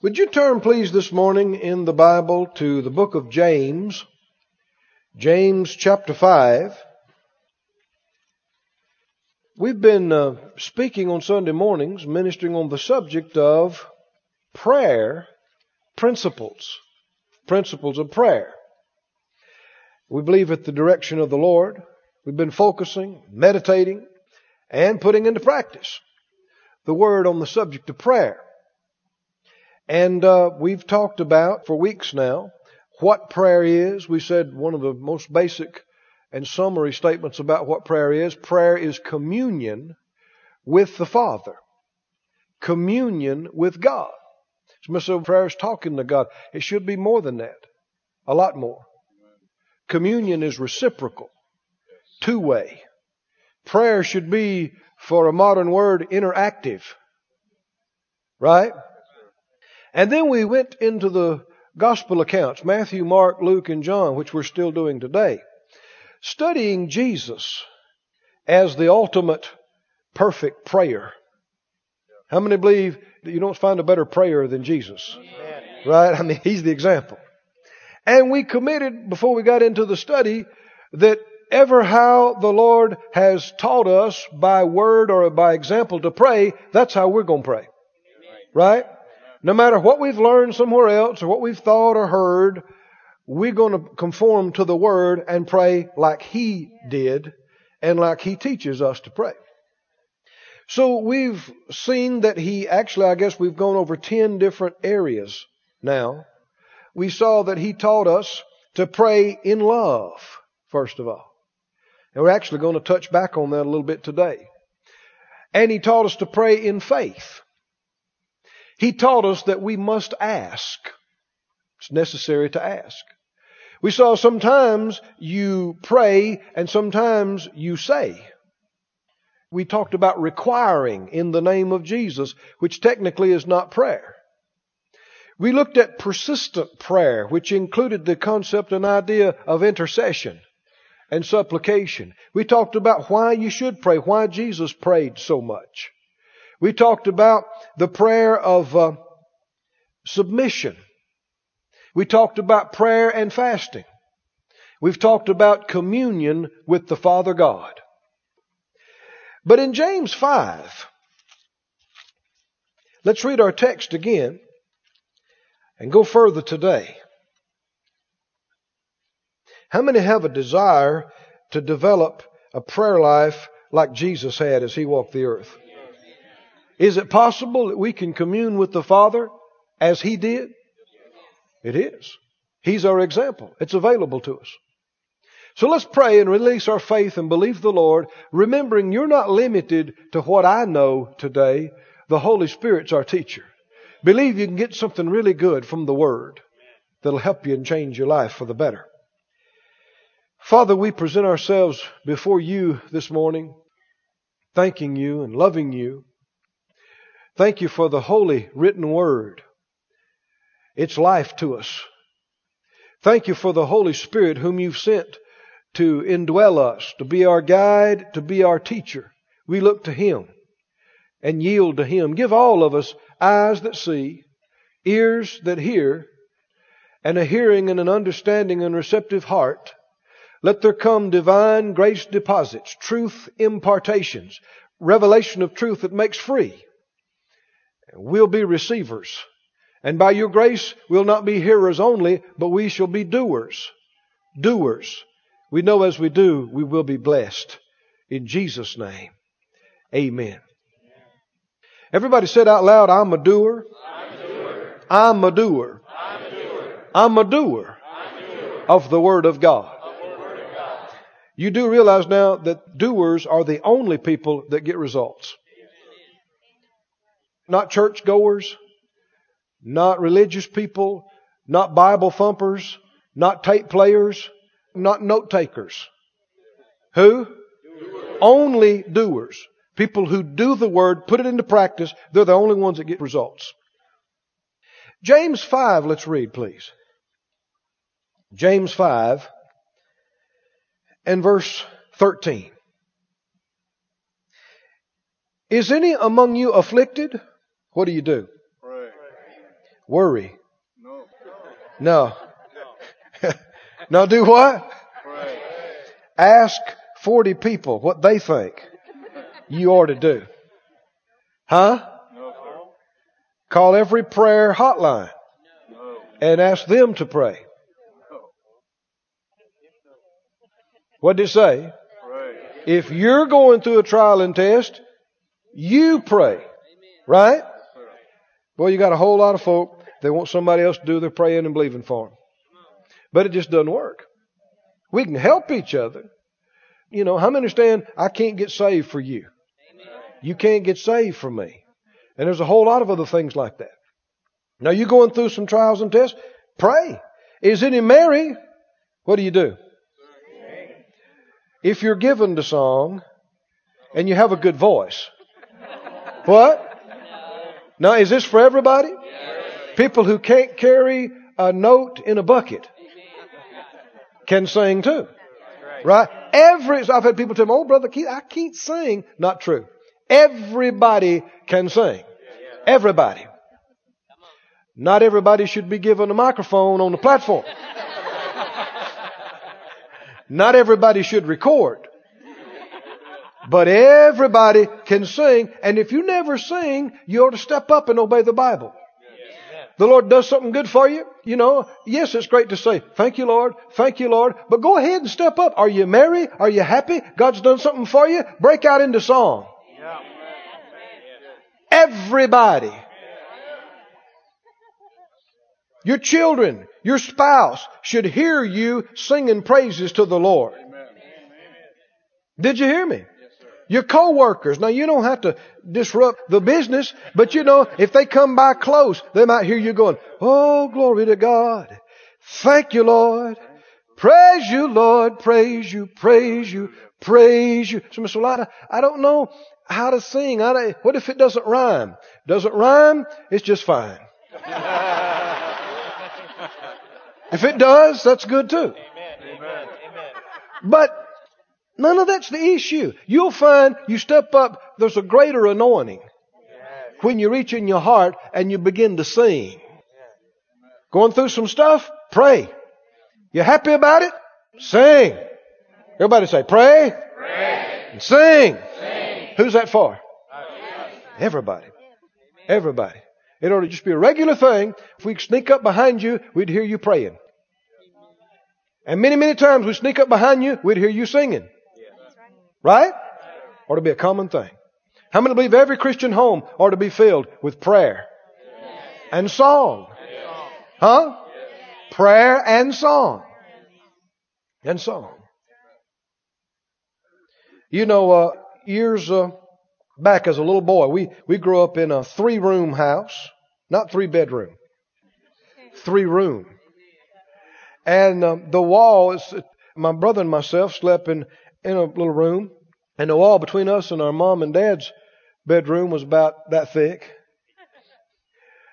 Would you turn, please, this morning in the Bible to the book of James, James chapter 5. We've been uh, speaking on Sunday mornings, ministering on the subject of prayer principles, principles of prayer. We believe at the direction of the Lord. We've been focusing, meditating, and putting into practice the word on the subject of prayer. And uh, we've talked about for weeks now what prayer is. We said one of the most basic and summary statements about what prayer is prayer is communion with the Father, communion with God. So prayer is talking to God. It should be more than that, a lot more. Communion is reciprocal, two way. Prayer should be, for a modern word, interactive. Right? And then we went into the gospel accounts Matthew, Mark, Luke, and John, which we're still doing today, studying Jesus as the ultimate perfect prayer. How many believe that you don't find a better prayer than Jesus? Amen. Right? I mean, he's the example. And we committed, before we got into the study, that ever how the Lord has taught us by word or by example to pray, that's how we're going to pray. Right? No matter what we've learned somewhere else or what we've thought or heard, we're going to conform to the Word and pray like He did and like He teaches us to pray. So we've seen that He actually, I guess we've gone over 10 different areas now. We saw that He taught us to pray in love, first of all. And we're actually going to touch back on that a little bit today. And He taught us to pray in faith. He taught us that we must ask. It's necessary to ask. We saw sometimes you pray and sometimes you say. We talked about requiring in the name of Jesus, which technically is not prayer. We looked at persistent prayer, which included the concept and idea of intercession and supplication. We talked about why you should pray, why Jesus prayed so much. We talked about the prayer of uh, submission. We talked about prayer and fasting. We've talked about communion with the Father God. But in James 5, let's read our text again and go further today. How many have a desire to develop a prayer life like Jesus had as he walked the earth? Is it possible that we can commune with the Father as He did? It is. He's our example. It's available to us. So let's pray and release our faith and believe the Lord, remembering you're not limited to what I know today. The Holy Spirit's our teacher. Believe you can get something really good from the Word that'll help you and change your life for the better. Father, we present ourselves before you this morning, thanking you and loving you. Thank you for the holy written word. It's life to us. Thank you for the Holy Spirit whom you've sent to indwell us, to be our guide, to be our teacher. We look to Him and yield to Him. Give all of us eyes that see, ears that hear, and a hearing and an understanding and receptive heart. Let there come divine grace deposits, truth impartations, revelation of truth that makes free We'll be receivers. And by your grace, we'll not be hearers only, but we shall be doers. Doers. We know as we do, we will be blessed. In Jesus' name, amen. Everybody said out loud, I'm a doer. I'm a doer. I'm a doer. I'm a doer, I'm a doer of the Word of God. You do realize now that doers are the only people that get results not church goers, not religious people, not Bible thumpers, not tape players, not note takers. Who? Doers. Only doers. People who do the word, put it into practice, they're the only ones that get results. James 5, let's read, please. James 5 and verse 13. Is any among you afflicted? What do you do? Pray. Worry. No. no, No. do what? Pray. Ask 40 people what they think you ought to do. Huh? No, sir. Call every prayer hotline No. and ask them to pray. What did it say? Pray. If you're going through a trial and test, you pray. Right? Well, you got a whole lot of folk that want somebody else to do their praying and believing for them. But it just doesn't work. We can help each other. You know, how many understand I can't get saved for you? You can't get saved for me. And there's a whole lot of other things like that. Now you're going through some trials and tests? Pray. Is any merry? What do you do? If you're given to song and you have a good voice. What? Now is this for everybody? People who can't carry a note in a bucket can sing too. Right? Every, I've had people tell me, oh brother Keith, I can't sing. Not true. Everybody can sing. Everybody. Not everybody should be given a microphone on the platform. Not everybody should record. But everybody can sing. And if you never sing, you ought to step up and obey the Bible. The Lord does something good for you. You know, yes, it's great to say, thank you, Lord. Thank you, Lord. But go ahead and step up. Are you merry? Are you happy? God's done something for you? Break out into song. Everybody. Your children, your spouse should hear you singing praises to the Lord. Did you hear me? Your co-workers. Now you don't have to disrupt the business, but you know, if they come by close, they might hear you going, Oh, glory to God. Thank you, Lord. Praise you, Lord. Praise you, praise you, praise you. So, Mr. Lotta, I don't know how to sing. What if it doesn't rhyme? Doesn't rhyme? It's just fine. If it does, that's good too. Amen. Amen. But none of that's the issue. You'll find you step up, there's a greater anointing when you reach in your heart and you begin to sing. Going through some stuff? Pray. You happy about it? Sing. Everybody say, pray. And sing. Who's that for? Everybody. Everybody. It ought to just be a regular thing. If we sneak up behind you, we'd hear you praying. And many, many times we sneak up behind you, we'd hear you singing. Right? Ought to be a common thing. How many believe every Christian home ought to be filled with prayer and song? Huh? Prayer and song. And song. You know, uh, years uh, back as a little boy, we, we grew up in a three room house, not three bedroom, three room. And um, the wall is, my brother and myself slept in, in a little room, and the wall between us and our mom and dad's bedroom was about that thick.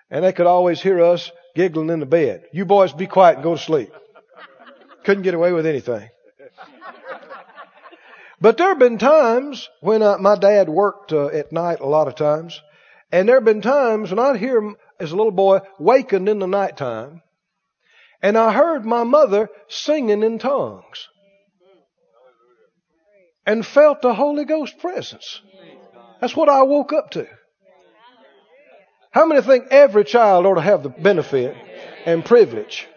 And they could always hear us giggling in the bed. You boys be quiet and go to sleep. Couldn't get away with anything. But there have been times when uh, my dad worked uh, at night a lot of times, and there have been times when I'd hear him as a little boy wakened in the nighttime, and I heard my mother singing in tongues, and felt the Holy Ghost presence. That's what I woke up to. How many think every child ought to have the benefit and privilege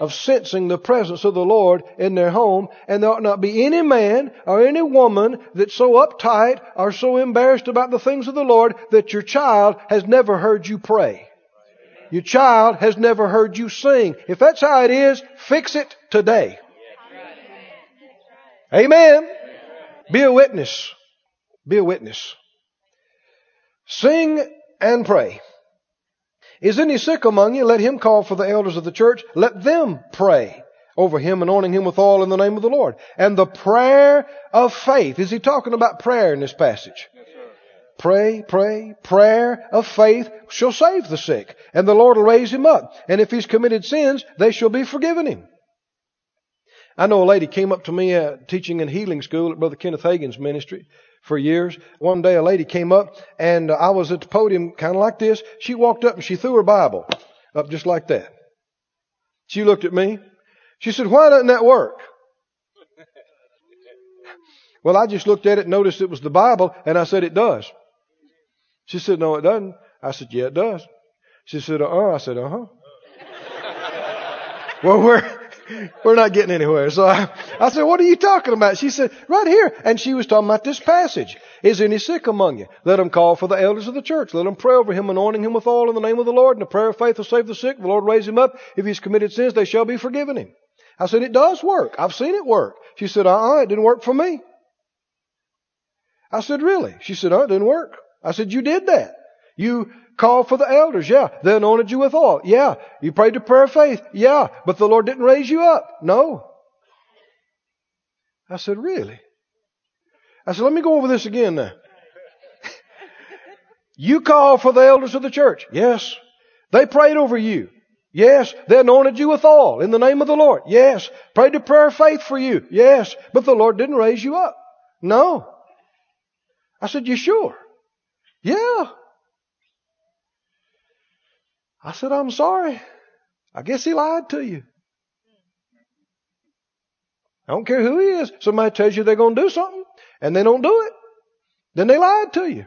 of sensing the presence of the Lord in their home, and there ought not be any man or any woman that's so uptight or so embarrassed about the things of the Lord that your child has never heard you pray. Your child has never heard you sing. If that's how it is, fix it today. Amen. Be a witness. Be a witness. Sing and pray. Is any sick among you? Let him call for the elders of the church. Let them pray over him, anointing him with oil in the name of the Lord. And the prayer of faith. Is he talking about prayer in this passage? Pray, pray, prayer of faith shall save the sick, and the Lord will raise him up. And if he's committed sins, they shall be forgiven him. I know a lady came up to me uh, teaching in healing school at Brother Kenneth Hagin's ministry for years. One day a lady came up and I was at the podium kind of like this. She walked up and she threw her Bible up just like that. She looked at me. She said, why doesn't that work? Well, I just looked at it, noticed it was the Bible, and I said, it does. She said, no, it doesn't. I said, yeah, it does. She said, uh-uh. I said, uh-huh. well, we're, we're not getting anywhere. So I, I said, what are you talking about? She said, right here. And she was talking about this passage. Is any sick among you? Let him call for the elders of the church. Let them pray over him, anointing him with oil in the name of the Lord. And the prayer of faith will save the sick. The Lord raise him up. If he's committed sins, they shall be forgiven him. I said, it does work. I've seen it work. She said, uh-uh, it didn't work for me. I said, really? She said, uh, it didn't work. I said, you did that. You called for the elders. Yeah. They anointed you with oil. Yeah. You prayed the prayer of faith. Yeah. But the Lord didn't raise you up. No. I said, really? I said, let me go over this again now. you called for the elders of the church. Yes. They prayed over you. Yes. They anointed you with oil in the name of the Lord. Yes. Prayed the prayer of faith for you. Yes. But the Lord didn't raise you up. No. I said, you sure? Yeah. I said, I'm sorry. I guess he lied to you. I don't care who he is. Somebody tells you they're going to do something and they don't do it. Then they lied to you.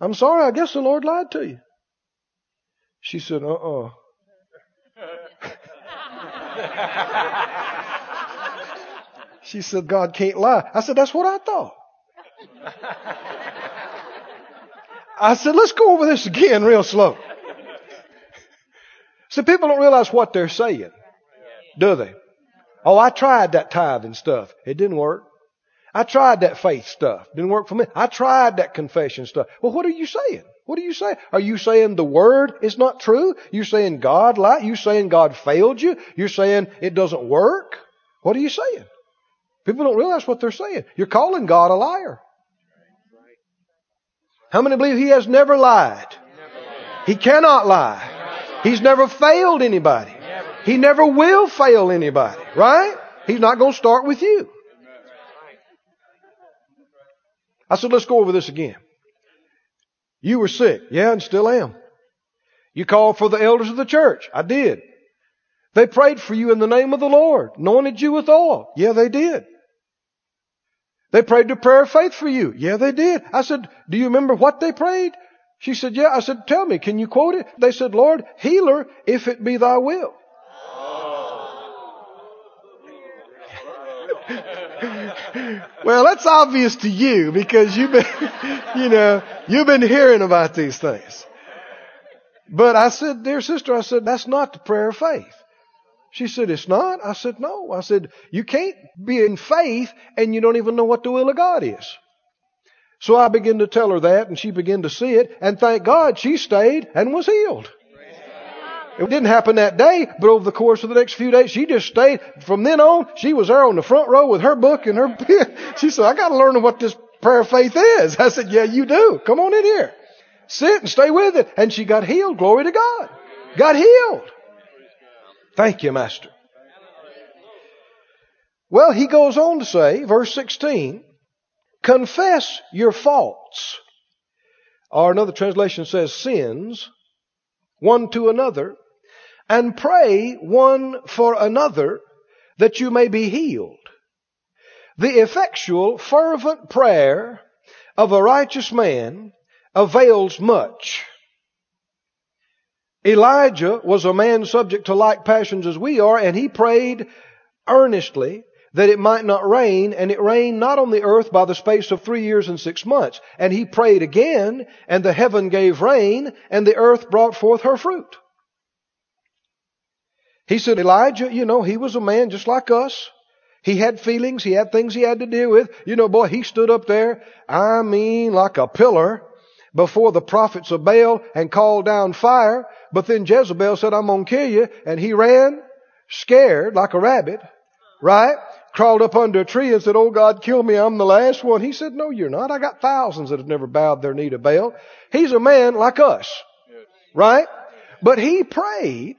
I'm sorry. I guess the Lord lied to you. She said, uh uh she said, God can't lie. I said, that's what I thought. I said, let's go over this again real slow. See, people don't realize what they're saying, do they? Oh, I tried that tithing stuff. It didn't work. I tried that faith stuff. Didn't work for me. I tried that confession stuff. Well, what are you saying? What are you saying? Are you saying the word is not true? You're saying God lied? You're saying God failed you? You're saying it doesn't work? What are you saying? People don't realize what they're saying. You're calling God a liar. How many believe He has never lied? He cannot lie. He's never failed anybody. He never will fail anybody, right? He's not going to start with you. I said, let's go over this again. You were sick. Yeah, and still am. You called for the elders of the church. I did. They prayed for you in the name of the Lord, anointed you with oil. Yeah, they did. They prayed the prayer of faith for you. Yeah, they did. I said, do you remember what they prayed? She said, yeah. I said, tell me, can you quote it? They said, Lord, healer, if it be thy will. well, that's obvious to you because you've been, you know, you've been hearing about these things. But I said, dear sister, I said, that's not the prayer of faith. She said, it's not. I said, no. I said, you can't be in faith and you don't even know what the will of God is. So I began to tell her that and she began to see it and thank God she stayed and was healed. It didn't happen that day, but over the course of the next few days, she just stayed. From then on, she was there on the front row with her book and her pen. She said, I gotta learn what this prayer of faith is. I said, yeah, you do. Come on in here. Sit and stay with it. And she got healed. Glory to God. Got healed. Thank you, Master. Well, he goes on to say, verse 16, confess your faults. Or another translation says sins, one to another, and pray one for another that you may be healed. The effectual, fervent prayer of a righteous man avails much. Elijah was a man subject to like passions as we are, and he prayed earnestly that it might not rain, and it rained not on the earth by the space of three years and six months. And he prayed again, and the heaven gave rain, and the earth brought forth her fruit. He said, Elijah, you know, he was a man just like us. He had feelings, he had things he had to deal with. You know, boy, he stood up there, I mean, like a pillar before the prophets of Baal and called down fire. But then Jezebel said, I'm going to kill you. And he ran scared like a rabbit, right? Crawled up under a tree and said, Oh God, kill me. I'm the last one. He said, No, you're not. I got thousands that have never bowed their knee to Baal. He's a man like us, right? But he prayed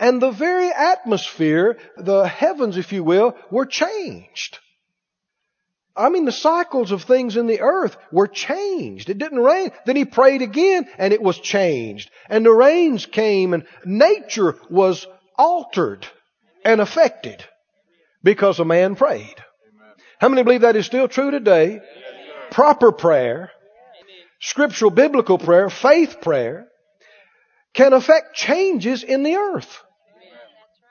And the very atmosphere, the heavens, if you will, were changed. I mean, the cycles of things in the earth were changed. It didn't rain. Then he prayed again and it was changed. And the rains came and nature was altered and affected because a man prayed. How many believe that is still true today? Proper prayer, scriptural biblical prayer, faith prayer can affect changes in the earth.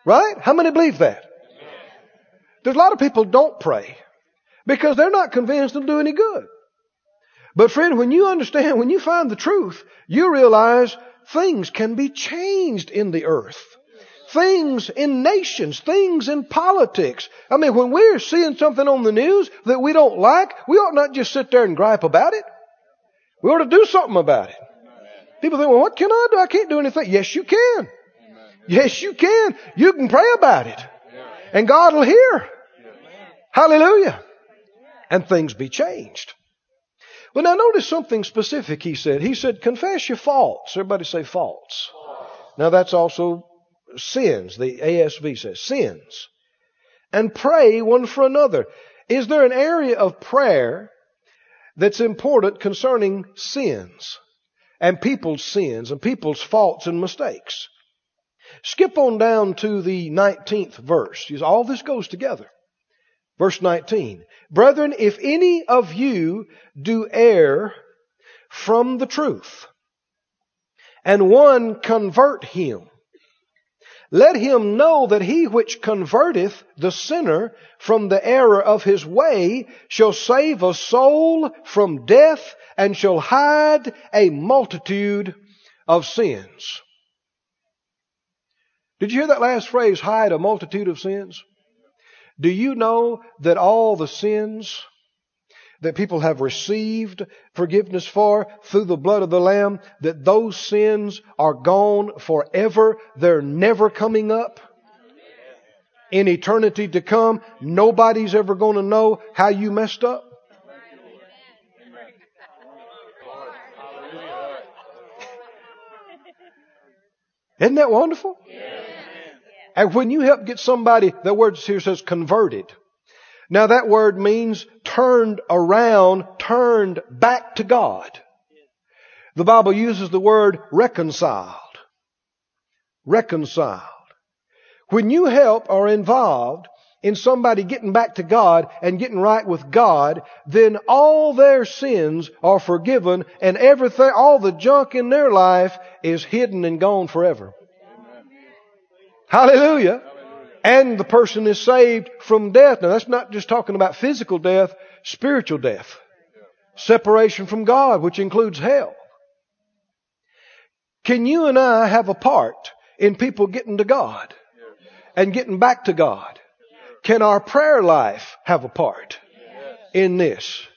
Right? How many believe that? There's a lot of people don't pray because they're not convinced it'll do any good. But friend, when you understand, when you find the truth, you realize things can be changed in the earth. Things in nations, things in politics. I mean, when we're seeing something on the news that we don't like, we ought not just sit there and gripe about it. We ought to do something about it. People think, well, what can I do? I can't do anything. Yes, you can. Yes, you can. You can pray about it. And God will hear. Hallelujah. And things be changed. Well, now notice something specific he said. He said, confess your faults. Everybody say faults. Now that's also sins. The ASV says sins. And pray one for another. Is there an area of prayer that's important concerning sins and people's sins and people's faults and mistakes? Skip on down to the 19th verse. All this goes together. Verse 19. Brethren, if any of you do err from the truth, and one convert him, let him know that he which converteth the sinner from the error of his way shall save a soul from death and shall hide a multitude of sins. Did you hear that last phrase, hide a multitude of sins? Do you know that all the sins that people have received forgiveness for through the blood of the Lamb, that those sins are gone forever? They're never coming up. In eternity to come, nobody's ever going to know how you messed up. Isn't that wonderful? And when you help get somebody, the word here says converted. Now that word means turned around, turned back to God. The Bible uses the word reconciled. Reconciled. When you help or involved in somebody getting back to God and getting right with God, then all their sins are forgiven and everything, all the junk in their life is hidden and gone forever. Hallelujah. And the person is saved from death. Now that's not just talking about physical death, spiritual death. Separation from God, which includes hell. Can you and I have a part in people getting to God and getting back to God? Can our prayer life have a part in this?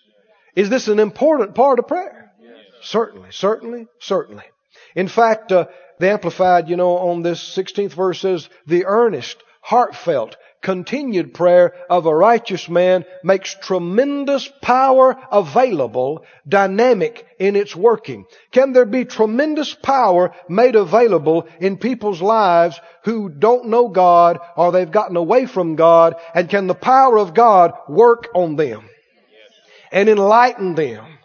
Is this an important part of prayer? Certainly, certainly, certainly. In fact, uh, the Amplified, you know, on this 16th verse says, the earnest, heartfelt, continued prayer of a righteous man makes tremendous power available, dynamic in its working. Can there be tremendous power made available in people's lives who don't know God or they've gotten away from God? And can the power of God work on them and enlighten them?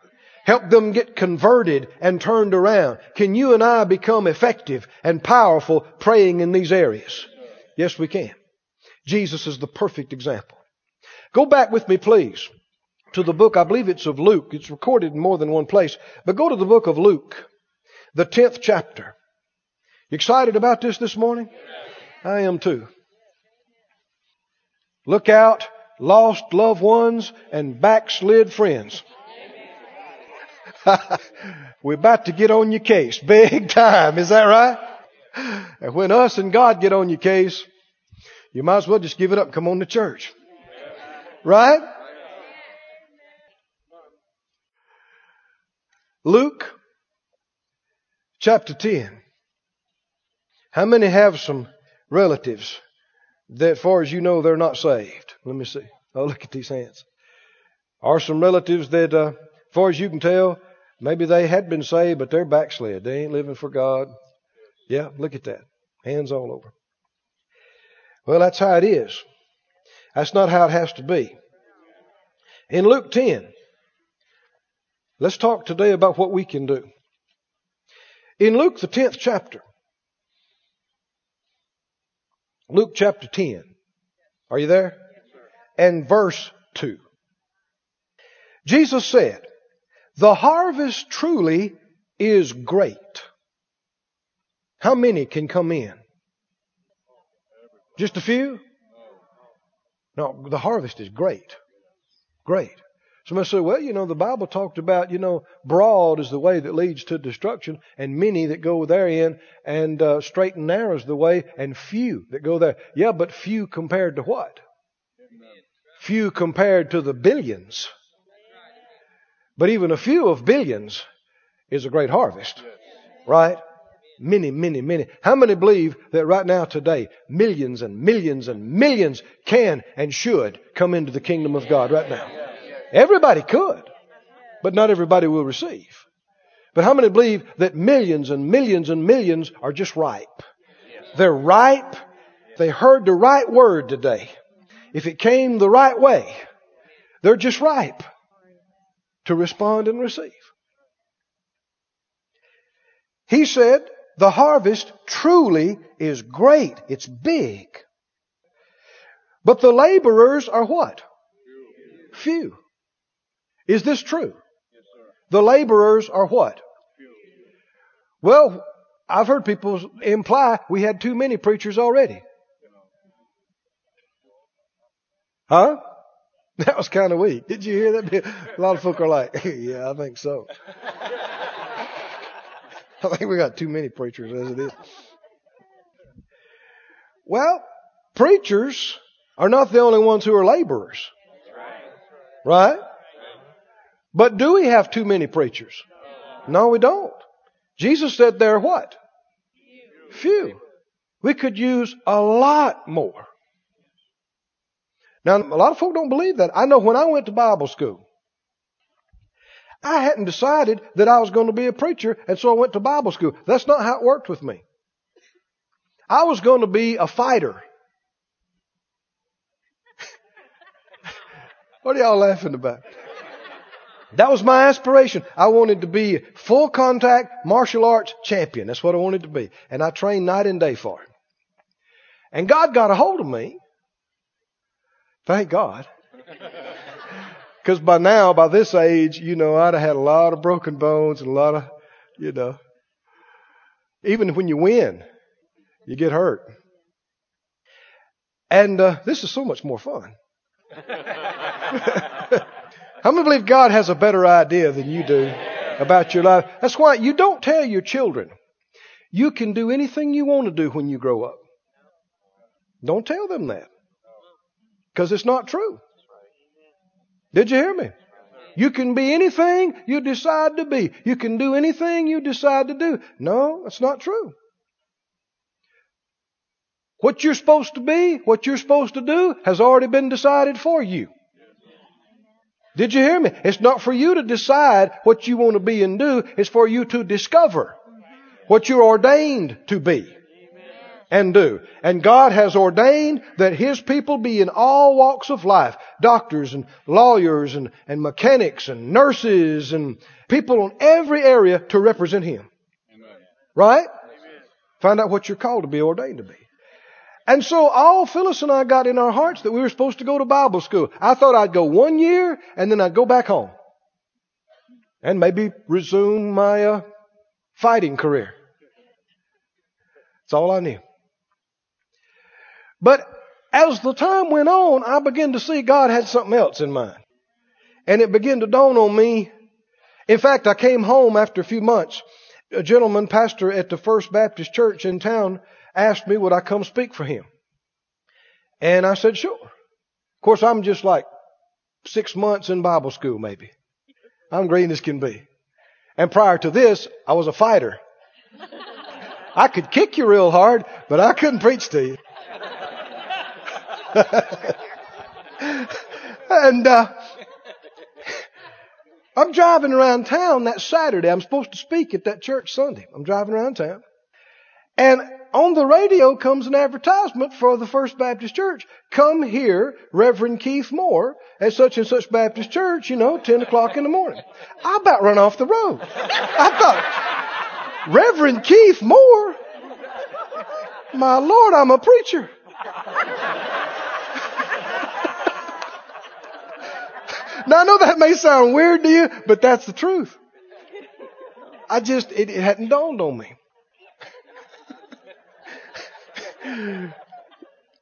Help them get converted and turned around. Can you and I become effective and powerful praying in these areas? Yes, we can. Jesus is the perfect example. Go back with me, please, to the book, I believe it's of Luke. It's recorded in more than one place. But go to the book of Luke, the 10th chapter. You excited about this this morning? I am too. Look out, lost loved ones and backslid friends. We're about to get on your case. Big time. Is that right? And when us and God get on your case, you might as well just give it up and come on to church. Right? Luke chapter 10. How many have some relatives that, far as you know, they're not saved? Let me see. Oh, look at these hands. Are some relatives that, uh, far as you can tell, maybe they had been saved, but they're backslid. They ain't living for God. Yeah, look at that. Hands all over. Well, that's how it is. That's not how it has to be. In Luke 10, let's talk today about what we can do. In Luke, the 10th chapter, Luke chapter 10, are you there? And verse 2. Jesus said, The harvest truly is great. How many can come in? Just a few? No, the harvest is great. Great. Somebody say, well, you know, the Bible talked about, you know, broad is the way that leads to destruction, and many that go therein, and uh, straight and narrow is the way, and few that go there. Yeah, but few compared to what? Few compared to the billions. But even a few of billions is a great harvest. Right? Many, many, many. How many believe that right now, today, millions and millions and millions can and should come into the kingdom of God right now? Everybody could, but not everybody will receive. But how many believe that millions and millions and millions are just ripe? They're ripe. They heard the right word today. If it came the right way, they're just ripe to respond and receive. He said, the harvest truly is great. It's big. But the laborers are what? Few. Is this true? The laborers are what? Few. Well, I've heard people imply we had too many preachers already. Huh? That was kind of weak. Did you hear that? A lot of folk are like, yeah, I think so. I think we got too many preachers as it is. Well, preachers are not the only ones who are laborers. Right? But do we have too many preachers? No, we don't. Jesus said there are what? Few. We could use a lot more. Now, a lot of folk don't believe that. I know when I went to Bible school, I hadn't decided that I was going to be a preacher, and so I went to Bible school. That's not how it worked with me. I was going to be a fighter. what are y'all laughing about? That was my aspiration. I wanted to be a full contact martial arts champion. That's what I wanted to be. And I trained night and day for it. And God got a hold of me Thank God. Because by now, by this age, you know, I'd have had a lot of broken bones and a lot of, you know, even when you win, you get hurt. And uh, this is so much more fun. How many believe God has a better idea than you do about your life? That's why you don't tell your children you can do anything you want to do when you grow up. Don't tell them that. Because it's not true. Did you hear me? You can be anything you decide to be. You can do anything you decide to do. No, that's not true. What you're supposed to be, what you're supposed to do, has already been decided for you. Did you hear me? It's not for you to decide what you want to be and do. It's for you to discover what you're ordained to be and do. And God has ordained that His people be in all walks of life. Doctors and lawyers and, and mechanics and nurses and people in every area to represent Him. Amen. Right? Amen. Find out what you're called to be ordained to be. And so all Phyllis and I got in our hearts that we were supposed to go to Bible school. I thought I'd go one year and then I'd go back home. And maybe resume my uh, fighting career. That's all I knew. But as the time went on, I began to see God had something else in mind. And it began to dawn on me. In fact, I came home after a few months. A gentleman, pastor at the First Baptist Church in town, asked me would I come speak for him. And I said, sure. Of course, I'm just like six months in Bible school, maybe. I'm green as can be. And prior to this, I was a fighter. I could kick you real hard, but I couldn't preach to you. and uh, I'm driving around town that Saturday. I'm supposed to speak at that church Sunday. I'm driving around town. And on the radio comes an advertisement for the First Baptist Church. Come here, Reverend Keith Moore at such and such Baptist Church, you know, 10 o'clock in the morning. I about run off the road. I thought, Reverend Keith Moore? My Lord, I'm a preacher. Now I know that may sound weird to you, but that's the truth. I just, it, it hadn't dawned on me.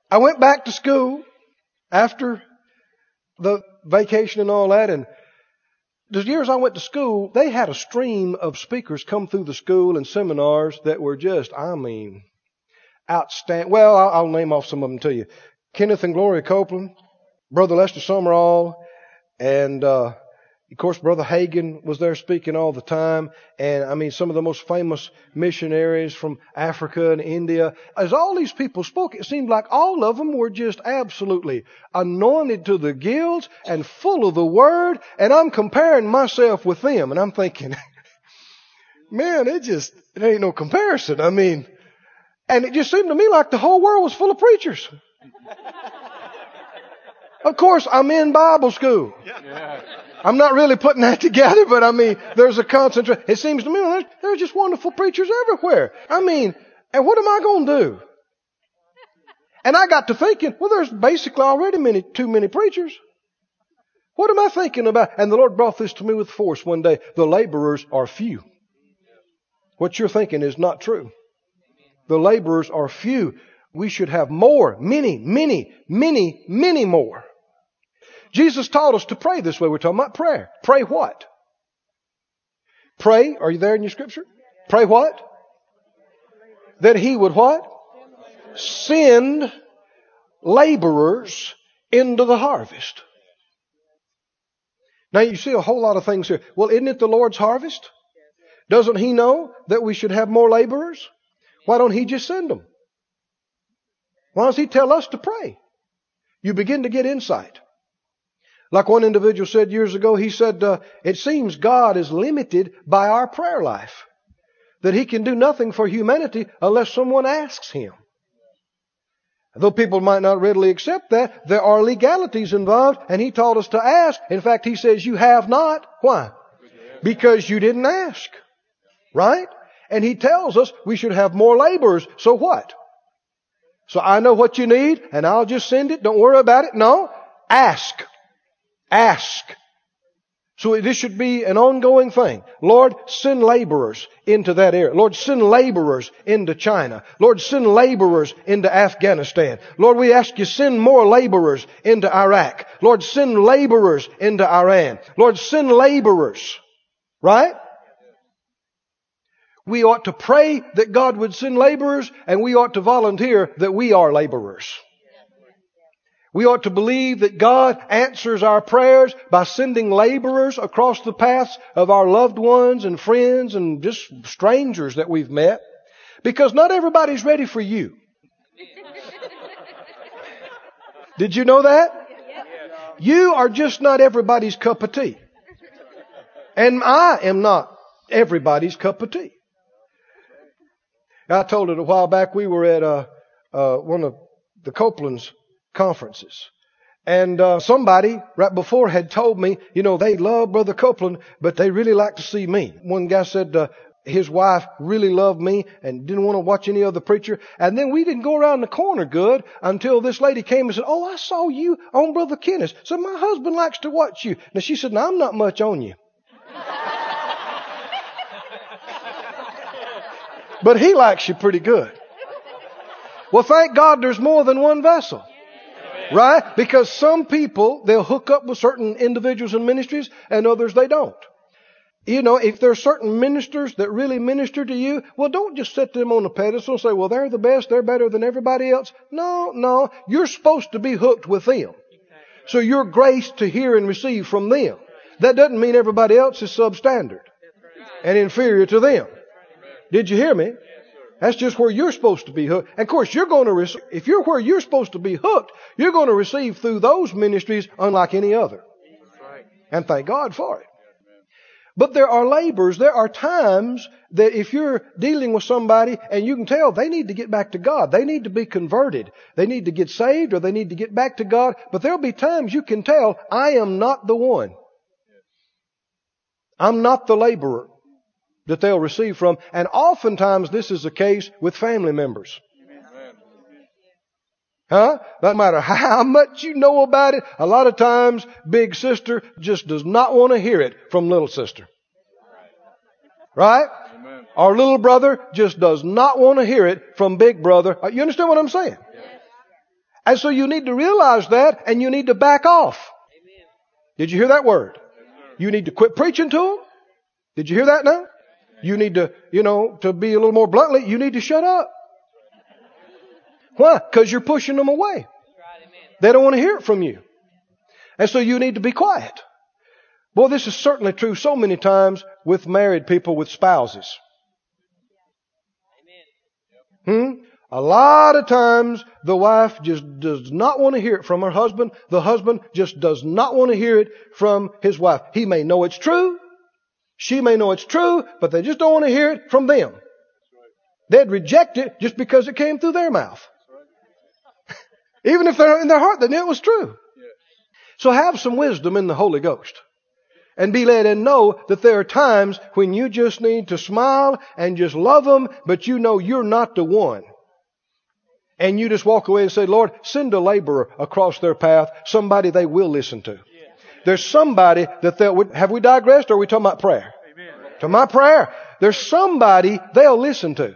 I went back to school after the vacation and all that, and the years I went to school, they had a stream of speakers come through the school and seminars that were just, I mean, outstanding. Well, I'll, I'll name off some of them to you. Kenneth and Gloria Copeland, Brother Lester Sumrall, and uh, of course, Brother Hagin was there speaking all the time. And I mean, some of the most famous missionaries from Africa and India. As all these people spoke, it seemed like all of them were just absolutely anointed to the gills and full of the Word. And I'm comparing myself with them. And I'm thinking, man, it just, it ain't no comparison. I mean, and it just seemed to me like the whole world was full of preachers. Of course, I'm in Bible school. Yeah. I'm not really putting that together, but I mean, there's a concentration. It seems to me there's, there's just wonderful preachers everywhere. I mean, and what am I going to do? And I got to thinking, well, there's basically already many, too many preachers. What am I thinking about? And the Lord brought this to me with force one day. The laborers are few. What you're thinking is not true. The laborers are few. We should have more, many, many, many, many more. Jesus taught us to pray this way. We're talking about prayer. Pray what? Pray, are you there in your scripture? Pray what? That he would what? Send laborers into the harvest. Now you see a whole lot of things here. Well, isn't it the Lord's harvest? Doesn't he know that we should have more laborers? Why don't he just send them? Why does he tell us to pray? You begin to get insight. Like one individual said years ago, he said, uh, it seems God is limited by our prayer life. That he can do nothing for humanity unless someone asks him. Though people might not readily accept that, there are legalities involved, and he taught us to ask. In fact, he says, you have not. Why? Because you didn't ask. Right? And he tells us we should have more laborers. So what? So I know what you need, and I'll just send it. Don't worry about it. No. Ask. Ask. So this should be an ongoing thing. Lord, send laborers into that area. Lord, send laborers into China. Lord, send laborers into Afghanistan. Lord, we ask you send more laborers into Iraq. Lord, send laborers into Iran. Lord, send laborers. Right? We ought to pray that God would send laborers and we ought to volunteer that we are laborers. We ought to believe that God answers our prayers by sending laborers across the paths of our loved ones and friends and just strangers that we've met. Because not everybody's ready for you. Did you know that? You are just not everybody's cup of tea. And I am not everybody's cup of tea. I told it a while back. We were at uh, uh, one of the Copeland's conferences. And uh, somebody right before had told me, you know, they love Brother Copeland, but they really like to see me. One guy said uh, his wife really loved me and didn't want to watch any other preacher. And then we didn't go around the corner good until this lady came and said, "Oh, I saw you on Brother Kenneth." So my husband likes to watch you. Now she said, "Now I'm not much on you." but he likes you pretty good. Well, thank God there's more than one vessel. Right? Because some people, they'll hook up with certain individuals and ministries and others they don't. You know, if there are certain ministers that really minister to you, well, don't just set them on a pedestal and say, well, they're the best, they're better than everybody else. No, no. You're supposed to be hooked with them. So you're graced to hear and receive from them. That doesn't mean everybody else is substandard and inferior to them. Did you hear me? That's just where you're supposed to be hooked. And of course, you're going to receive, if you're where you're supposed to be hooked, you're going to receive through those ministries unlike any other. And thank God for it. But there are labors, there are times that if you're dealing with somebody and you can tell they need to get back to God, they need to be converted, they need to get saved or they need to get back to God, but there'll be times you can tell I am not the one. I'm not the laborer that they'll receive from. And oftentimes this is the case with family members. Amen. Huh? No matter how much you know about it, a lot of times big sister just does not want to hear it from little sister. Right? Amen. Our little brother just does not want to hear it from big brother. Uh, You understand what I'm saying? And so you need to realize that and you need to back off. Did you hear that word? You need to quit preaching to them. Did you hear that now? You need to, you know, to be a little more bluntly, you need to shut up. Why? Because you're pushing them away. They don't want to hear it from you. And so you need to be quiet. Boy, this is certainly true so many times with married people with spouses. Hmm? A lot of times the wife just does not want to hear it from her husband. The husband just does not want to hear it from his wife. He may know it's true. She may know it's true, but they just don't want to hear it from them. They'd reject it just because it came through their mouth. Even if they're in their heart, they knew it was true. So have some wisdom in the Holy Ghost. And be led and know that there are times when you just need to smile and just love them, but you know you're not the one. And you just walk away and say, Lord, send a laborer across their path, somebody they will listen to. There's somebody that they'll, have we digressed or are we talking about prayer? To my prayer. There's somebody they'll listen to.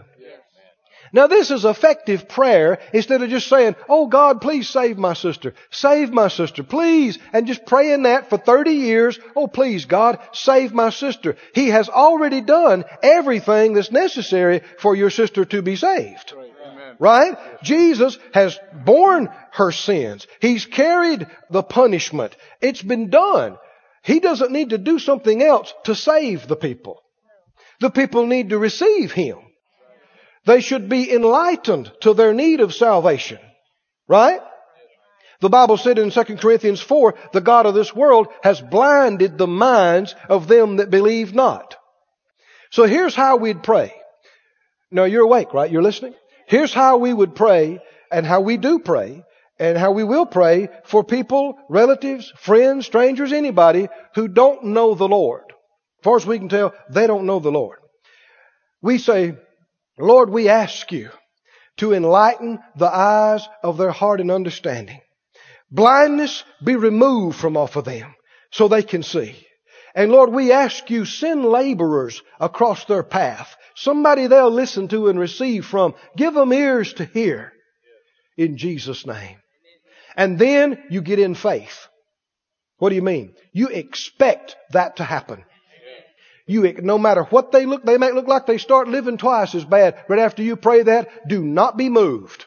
Now this is effective prayer instead of just saying, Oh God, please save my sister. Save my sister, please. And just praying that for 30 years. Oh please God, save my sister. He has already done everything that's necessary for your sister to be saved. Amen. Right? Jesus has borne her sins. He's carried the punishment. It's been done. He doesn't need to do something else to save the people. The people need to receive Him. They should be enlightened to their need of salvation. Right? The Bible said in 2 Corinthians 4, the God of this world has blinded the minds of them that believe not. So here's how we'd pray. Now you're awake, right? You're listening? Here's how we would pray and how we do pray and how we will pray for people, relatives, friends, strangers, anybody who don't know the Lord. As far as we can tell, they don't know the Lord. We say, Lord, we ask you to enlighten the eyes of their heart and understanding. Blindness be removed from off of them so they can see. And Lord, we ask you send laborers across their path. Somebody they'll listen to and receive from. Give them ears to hear. In Jesus' name. And then you get in faith. What do you mean? You expect that to happen. You, no matter what they look, they may look like they start living twice as bad. Right after you pray that, do not be moved.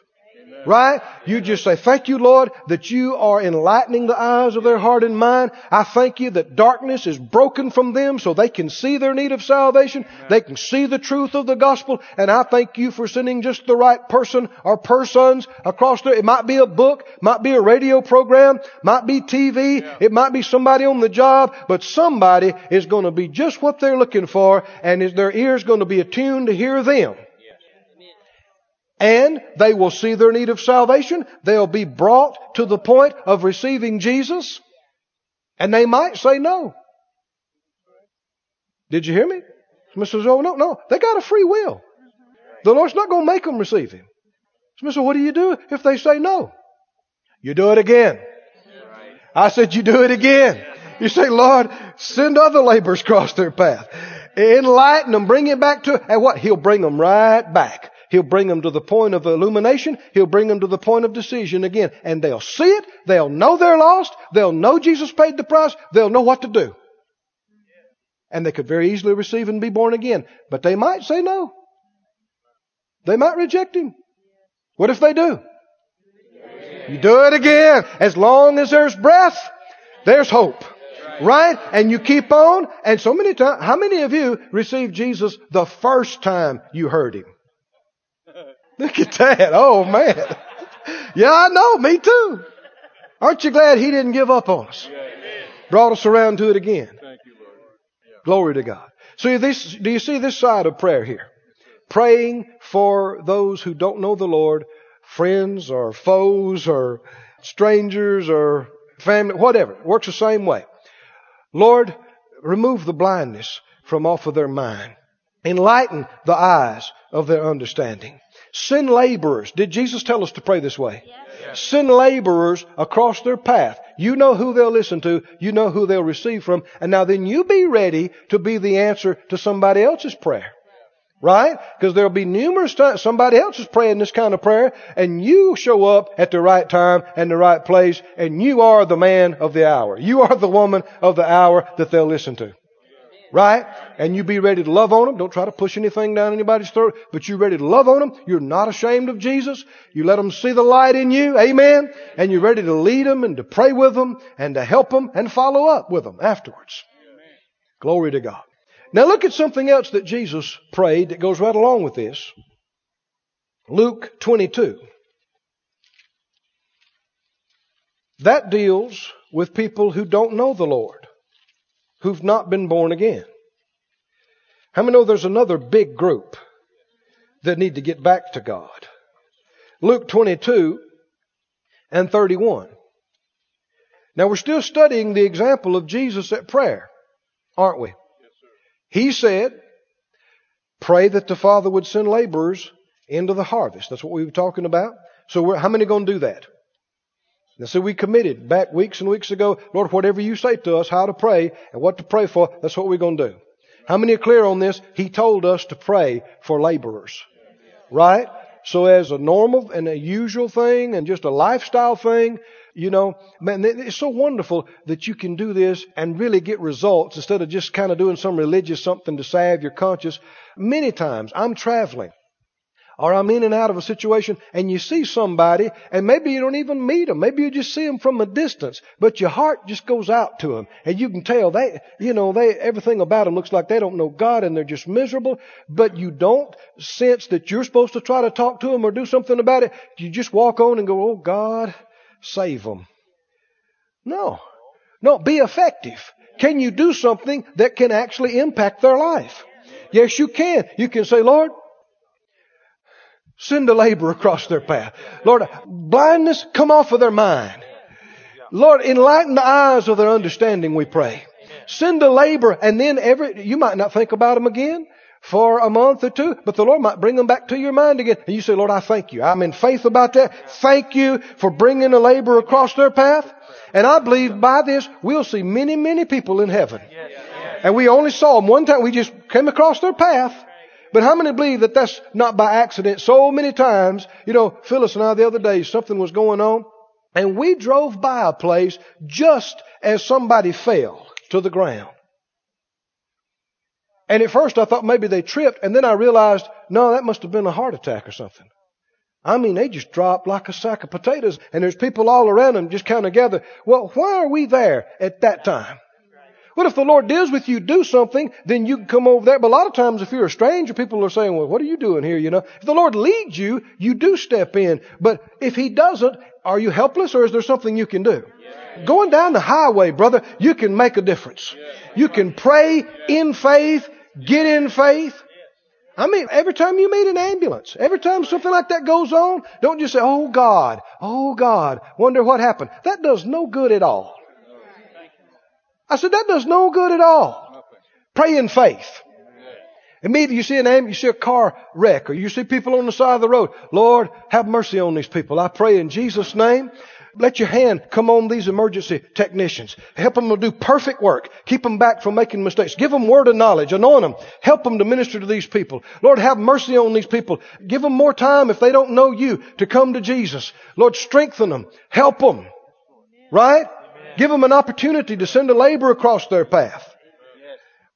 Right? You just say, thank you, Lord, that you are enlightening the eyes of their heart and mind. I thank you that darkness is broken from them so they can see their need of salvation. They can see the truth of the gospel. And I thank you for sending just the right person or persons across there. It might be a book, might be a radio program, might be TV, it might be somebody on the job, but somebody is going to be just what they're looking for and is their ears going to be attuned to hear them. And they will see their need of salvation. They'll be brought to the point of receiving Jesus. And they might say no. Did you hear me? Mr. Oh, no, no. They got a free will. The Lord's not going to make them receive Him. Mr. What do you do if they say no? You do it again. I said you do it again. You say, Lord, send other laborers across their path. Enlighten them, bring it back to, and what? He'll bring them right back. He'll bring them to the point of illumination. He'll bring them to the point of decision again. And they'll see it. They'll know they're lost. They'll know Jesus paid the price. They'll know what to do. And they could very easily receive and be born again. But they might say no. They might reject Him. What if they do? You do it again. As long as there's breath, there's hope. Right? And you keep on. And so many times, how many of you received Jesus the first time you heard Him? Look at that. Oh man. Yeah, I know. Me too. Aren't you glad He didn't give up on us? Brought us around to it again. Thank you, Lord. Glory to God. So this, do you see this side of prayer here? Praying for those who don't know the Lord, friends or foes or strangers or family, whatever. It works the same way. Lord, remove the blindness from off of their mind. Enlighten the eyes of their understanding. Send laborers. Did Jesus tell us to pray this way? Yes. Send laborers across their path. You know who they'll listen to. You know who they'll receive from. And now then you be ready to be the answer to somebody else's prayer. Right? Because there'll be numerous times somebody else is praying this kind of prayer and you show up at the right time and the right place and you are the man of the hour. You are the woman of the hour that they'll listen to. Right? And you be ready to love on them. Don't try to push anything down anybody's throat, but you're ready to love on them. You're not ashamed of Jesus. You let them see the light in you. Amen. And you're ready to lead them and to pray with them and to help them and follow up with them afterwards. Glory to God. Now look at something else that Jesus prayed that goes right along with this. Luke 22. That deals with people who don't know the Lord, who've not been born again. How many know there's another big group that need to get back to God? Luke 22 and 31. Now we're still studying the example of Jesus at prayer, aren't we? Yes, He said, pray that the Father would send laborers into the harvest. That's what we were talking about. So how many going to do that? Now, so we committed back weeks and weeks ago, Lord, whatever you say to us, how to pray and what to pray for, that's what we're going to do. How many are clear on this? He told us to pray for laborers. Right? So as a normal and a usual thing and just a lifestyle thing, you know, man, it's so wonderful that you can do this and really get results instead of just kind of doing some religious something to salve your conscience. Many times I'm traveling or I'm in and out of a situation and you see somebody and maybe you don't even meet them. Maybe you just see them from a distance, but your heart just goes out to them and you can tell they, you know, they, everything about them looks like they don't know God and they're just miserable, but you don't sense that you're supposed to try to talk to them or do something about it. You just walk on and go, Oh God, save them. No. No, be effective. Can you do something that can actually impact their life? Yes, you can. You can say, Lord, Send a labor across their path. Lord, blindness come off of their mind. Lord, enlighten the eyes of their understanding, we pray. Send a labor and then every, you might not think about them again for a month or two, but the Lord might bring them back to your mind again. And you say, Lord, I thank you. I'm in faith about that. Thank you for bringing a labor across their path. And I believe by this, we'll see many, many people in heaven. And we only saw them one time. We just came across their path. But how many believe that that's not by accident? So many times, you know, Phyllis and I the other day, something was going on, and we drove by a place just as somebody fell to the ground. And at first I thought maybe they tripped, and then I realized, no, that must have been a heart attack or something. I mean, they just dropped like a sack of potatoes, and there's people all around them just kind of gather. Well, why are we there at that time? What if the Lord deals with you, do something, then you can come over there. But a lot of times if you're a stranger, people are saying, well, what are you doing here? You know, if the Lord leads you, you do step in. But if He doesn't, are you helpless or is there something you can do? Going down the highway, brother, you can make a difference. You can pray in faith, get in faith. I mean, every time you meet an ambulance, every time something like that goes on, don't just say, oh God, oh God, wonder what happened. That does no good at all. I said, that does no good at all. Pray in faith. Immediately you see an ambulance, you see a car wreck, or you see people on the side of the road. Lord, have mercy on these people. I pray in Jesus' name. Let your hand come on these emergency technicians. Help them to do perfect work. Keep them back from making mistakes. Give them word of knowledge. Anoint them. Help them to minister to these people. Lord, have mercy on these people. Give them more time if they don't know you to come to Jesus. Lord, strengthen them. Help them. Right? Give them an opportunity to send a labor across their path.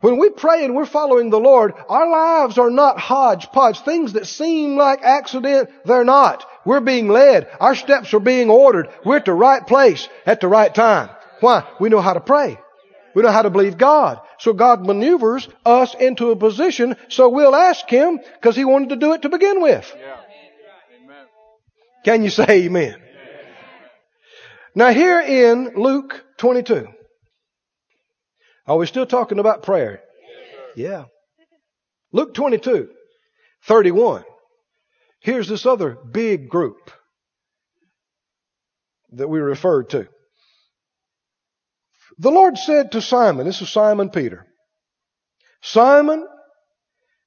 When we pray and we're following the Lord, our lives are not hodgepodge. Things that seem like accident, they're not. We're being led. Our steps are being ordered. We're at the right place at the right time. Why? We know how to pray. We know how to believe God. So God maneuvers us into a position so we'll ask Him because He wanted to do it to begin with. Yeah. Can you say amen? Now here in Luke 22, are we still talking about prayer? Yeah. Luke 22, 31. Here's this other big group that we referred to. The Lord said to Simon, this is Simon Peter, Simon,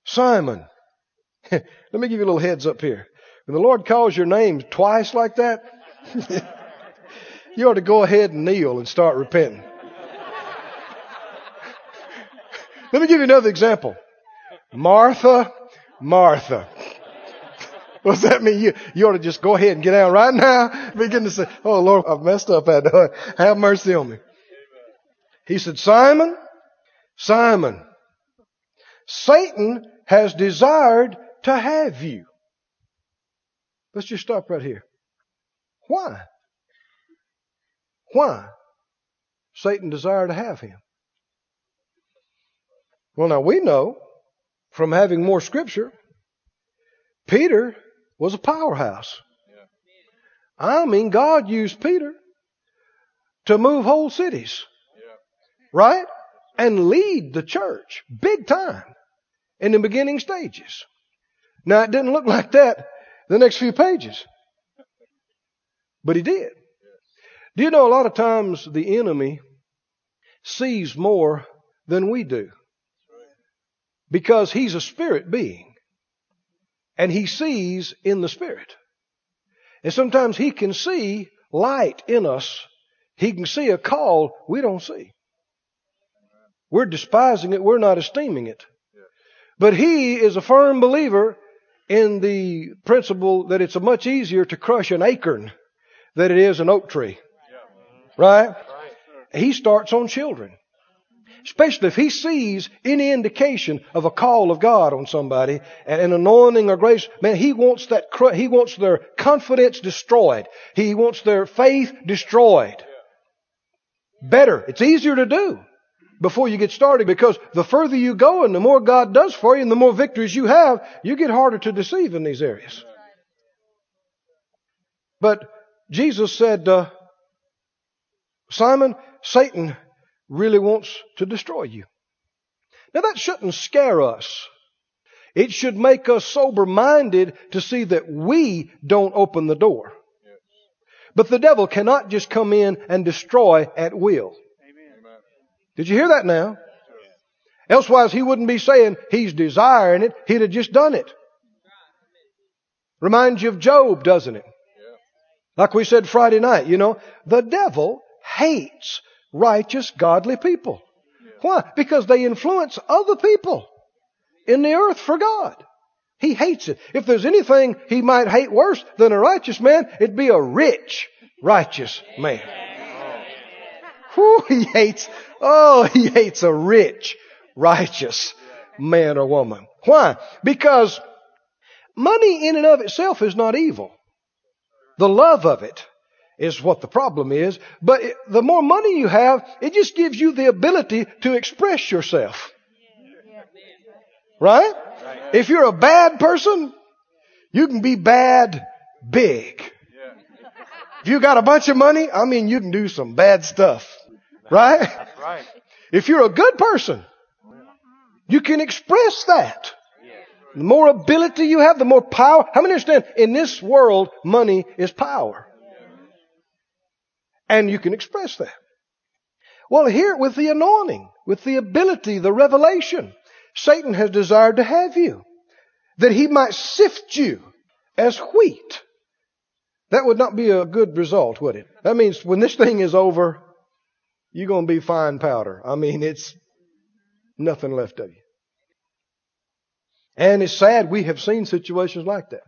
Simon. Let me give you a little heads up here. When the Lord calls your name twice like that, you ought to go ahead and kneel and start repenting. Let me give you another example. Martha, Martha. What's that mean? You, you ought to just go ahead and get out right now. Begin to say, Oh Lord, I've messed up. Have mercy on me. He said, Simon, Simon, Satan has desired to have you. Let's just stop right here. Why? Why? Satan desired to have him. Well, now we know from having more scripture, Peter was a powerhouse. I mean, God used Peter to move whole cities. Right? And lead the church big time in the beginning stages. Now, it didn't look like that the next few pages. But he did. Do you know a lot of times the enemy sees more than we do? Because he's a spirit being. And he sees in the spirit. And sometimes he can see light in us. He can see a call we don't see. We're despising it. We're not esteeming it. But he is a firm believer in the principle that it's much easier to crush an acorn than it is an oak tree. Right? He starts on children. Especially if he sees any indication of a call of God on somebody, an anointing or grace, man, he wants that, he wants their confidence destroyed. He wants their faith destroyed. Better. It's easier to do before you get started because the further you go and the more God does for you and the more victories you have, you get harder to deceive in these areas. But Jesus said, uh, Simon, Satan really wants to destroy you. Now that shouldn't scare us. It should make us sober minded to see that we don't open the door. But the devil cannot just come in and destroy at will. Did you hear that now? Elsewise, he wouldn't be saying he's desiring it. He'd have just done it. Reminds you of Job, doesn't it? Like we said Friday night, you know, the devil hates righteous, godly people. Why? Because they influence other people in the earth for God. He hates it. If there's anything he might hate worse than a righteous man, it'd be a rich, righteous man. Whew, he hates, oh, he hates a rich, righteous man or woman. Why? Because money in and of itself is not evil. The love of it is what the problem is. But it, the more money you have, it just gives you the ability to express yourself. Right? If you're a bad person, you can be bad big. If you got a bunch of money, I mean, you can do some bad stuff. Right? Right. If you're a good person, you can express that. The more ability you have, the more power. How many understand in this world, money is power? And you can express that. Well, here with the anointing, with the ability, the revelation, Satan has desired to have you. That he might sift you as wheat. That would not be a good result, would it? That means when this thing is over, you're going to be fine powder. I mean, it's nothing left of you. And it's sad we have seen situations like that.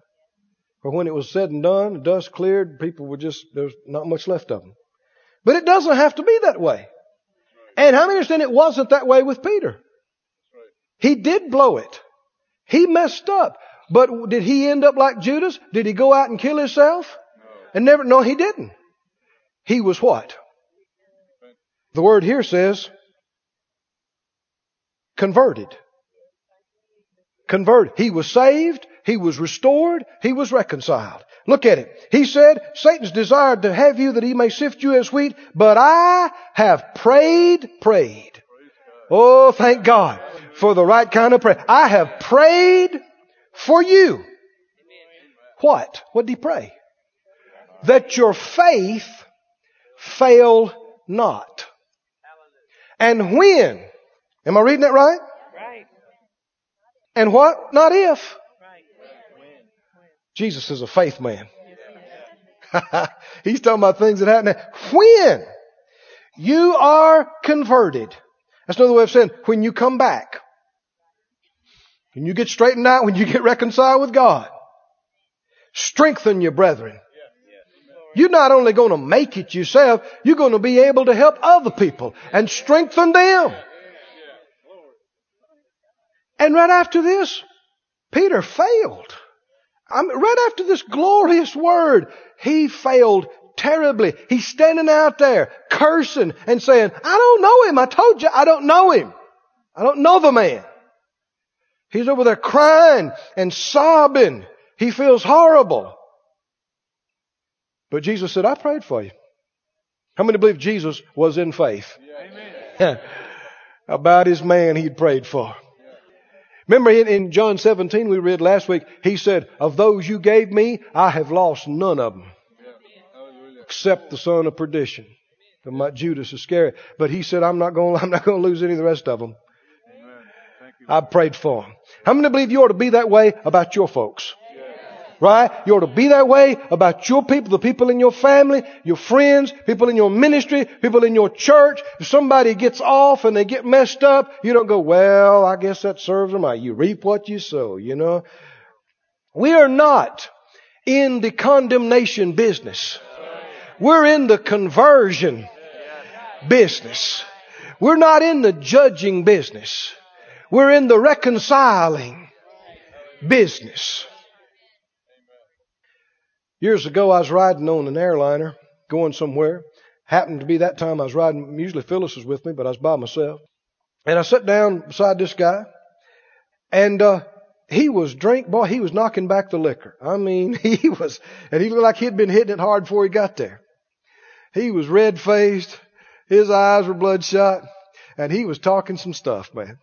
Where when it was said and done, the dust cleared, people were just, there's not much left of them. But it doesn't have to be that way. And how many understand it wasn't that way with Peter? He did blow it. He messed up. But did he end up like Judas? Did he go out and kill himself? And never, no, he didn't. He was what? The word here says converted. Converted. He was saved. He was restored. He was reconciled. Look at it. He said, Satan's desired to have you that he may sift you as wheat, but I have prayed, prayed. Oh, thank God. for the right kind of prayer. I have prayed for you. What? What did he pray? That your faith fail not. And when? Am I reading that right? Right. And what? Not if. Jesus is a faith man. He's talking about things that happen. When you are converted. That's another way of saying when you come back. When you get straightened out, when you get reconciled with God. Strengthen your brethren. You're not only going to make it yourself, you're going to be able to help other people and strengthen them. And right after this, Peter failed. I mean, right after this glorious word, he failed terribly. He's standing out there cursing and saying, I don't know him. I told you I don't know him. I don't know the man. He's over there crying and sobbing. He feels horrible. But Jesus said, I prayed for you. How many believe Jesus was in faith? About his man he'd prayed for. Remember in, in John 17 we read last week, he said, of those you gave me, I have lost none of them. Except the son of perdition. My Judas is Iscariot. But he said, I'm not going, I'm not going to lose any of the rest of them. I prayed for them. How many believe you ought to be that way about your folks? Right? You ought to be that way about your people, the people in your family, your friends, people in your ministry, people in your church. If somebody gets off and they get messed up, you don't go, well, I guess that serves them right. You reap what you sow, you know. We are not in the condemnation business. We're in the conversion business. We're not in the judging business. We're in the reconciling business. Years ago, I was riding on an airliner going somewhere. Happened to be that time I was riding. Usually Phyllis was with me, but I was by myself. And I sat down beside this guy, and uh, he was drink. Boy, he was knocking back the liquor. I mean, he was, and he looked like he'd been hitting it hard before he got there. He was red faced. His eyes were bloodshot, and he was talking some stuff, man.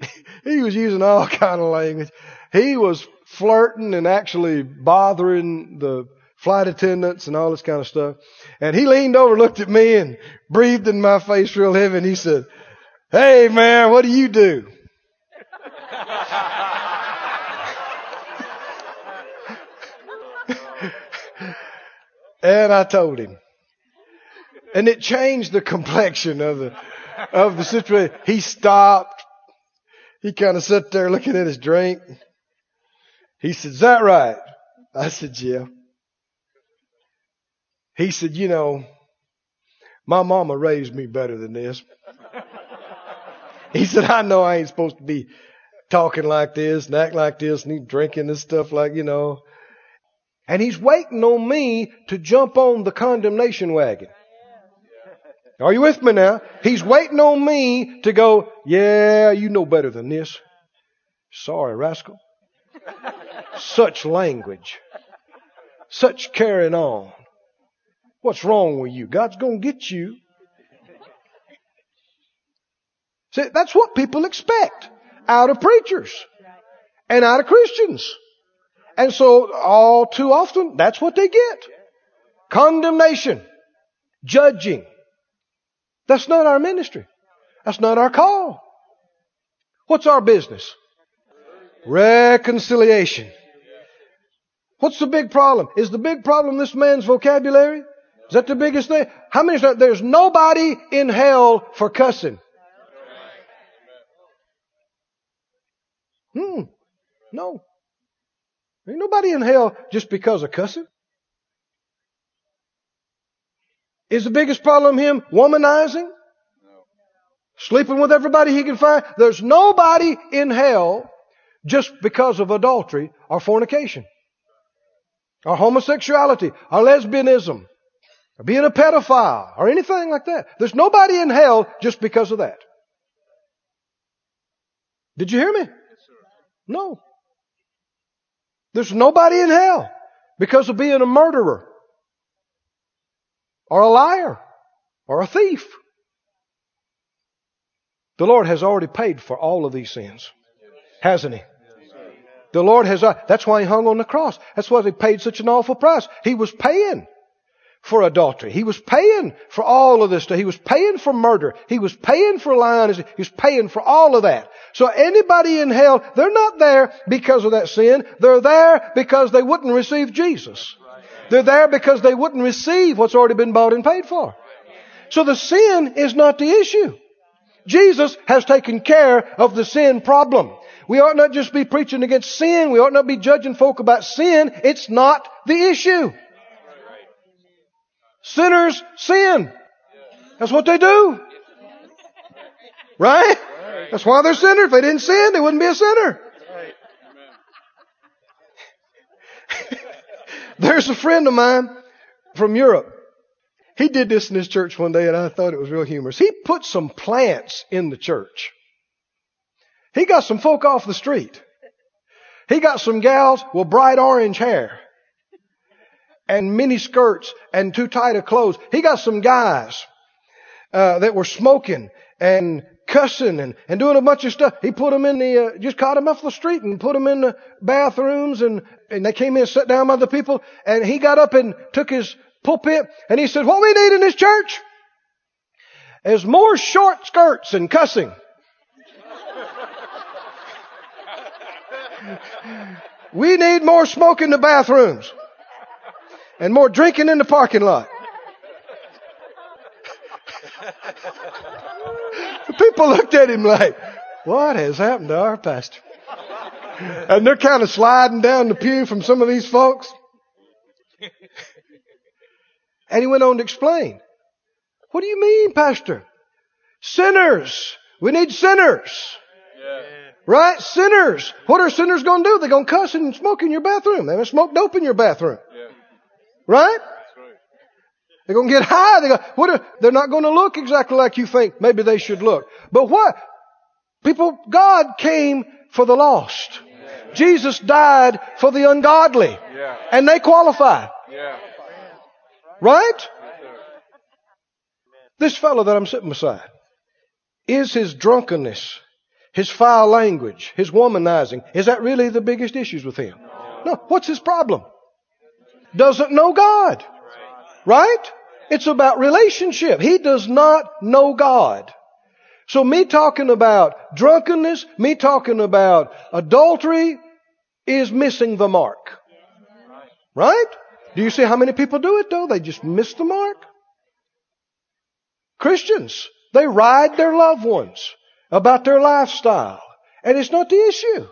he was using all kind of language. He was flirting and actually bothering the flight attendants and all this kind of stuff. And he leaned over, looked at me and breathed in my face real heavy and he said, Hey man, what do you do? and I told him. And it changed the complexion of the, of the situation. He stopped. He kind of sat there looking at his drink. He said, Is that right? I said, Yeah. He said, You know, my mama raised me better than this. He said, I know I ain't supposed to be talking like this and act like this and he drinking this stuff like, you know. And he's waiting on me to jump on the condemnation wagon. Are you with me now? He's waiting on me to go, yeah, you know better than this. Sorry, rascal. Such language. Such carrying on. What's wrong with you? God's going to get you. See, that's what people expect out of preachers and out of Christians. And so all too often, that's what they get. Condemnation. Judging. That's not our ministry. That's not our call. What's our business? Reconciliation. What's the big problem? Is the big problem this man's vocabulary? Is that the biggest thing? How many? There's nobody in hell for cussing. Hmm. No. Ain't nobody in hell just because of cussing. Is the biggest problem him womanizing? Sleeping with everybody he can find? There's nobody in hell just because of adultery or fornication or homosexuality or lesbianism or being a pedophile or anything like that. There's nobody in hell just because of that. Did you hear me? No. There's nobody in hell because of being a murderer or a liar or a thief. The Lord has already paid for all of these sins, hasn't He? The Lord has, uh, that's why He hung on the cross. That's why He paid such an awful price. He was paying for adultery. He was paying for all of this stuff. He was paying for murder. He was paying for lying. He was paying for all of that. So anybody in hell, they're not there because of that sin. They're there because they wouldn't receive Jesus. They're there because they wouldn't receive what's already been bought and paid for. So the sin is not the issue. Jesus has taken care of the sin problem. We ought not just be preaching against sin. We ought not be judging folk about sin. It's not the issue. Sinners sin. That's what they do. Right? That's why they're sinners. If they didn't sin, they wouldn't be a sinner. There's a friend of mine from Europe. He did this in his church one day and I thought it was real humorous. He put some plants in the church. He got some folk off the street. He got some gals with bright orange hair and mini skirts and too tight of clothes. He got some guys uh, that were smoking and cussing and, and doing a bunch of stuff. He put them in the, uh, just caught them off the street and put them in the bathrooms and, and they came in and sat down by the people and he got up and took his pulpit and he said, what we need in this church is more short skirts and cussing. we need more smoke in the bathrooms and more drinking in the parking lot. people looked at him like, what has happened to our pastor? And they're kind of sliding down the pew from some of these folks. And he went on to explain. What do you mean, Pastor? Sinners. We need sinners. Yeah. Right? Sinners. What are sinners going to do? They're going to cuss and smoke in your bathroom. They're going to smoke dope in your bathroom. Yeah. Right? Right. They're going to get high. They're, gonna, what are, they're not going to look exactly like you think maybe they should look. But what? People, God came for the lost. Jesus died for the ungodly. Yeah. And they qualify. Yeah. Right? This fellow that I'm sitting beside, is his drunkenness, his foul language, his womanizing, is that really the biggest issues with him? No. What's his problem? Doesn't know God. Right? It's about relationship. He does not know God. So me talking about drunkenness, me talking about adultery is missing the mark. Right? Do you see how many people do it though? They just miss the mark. Christians, they ride their loved ones about their lifestyle. And it's not the issue.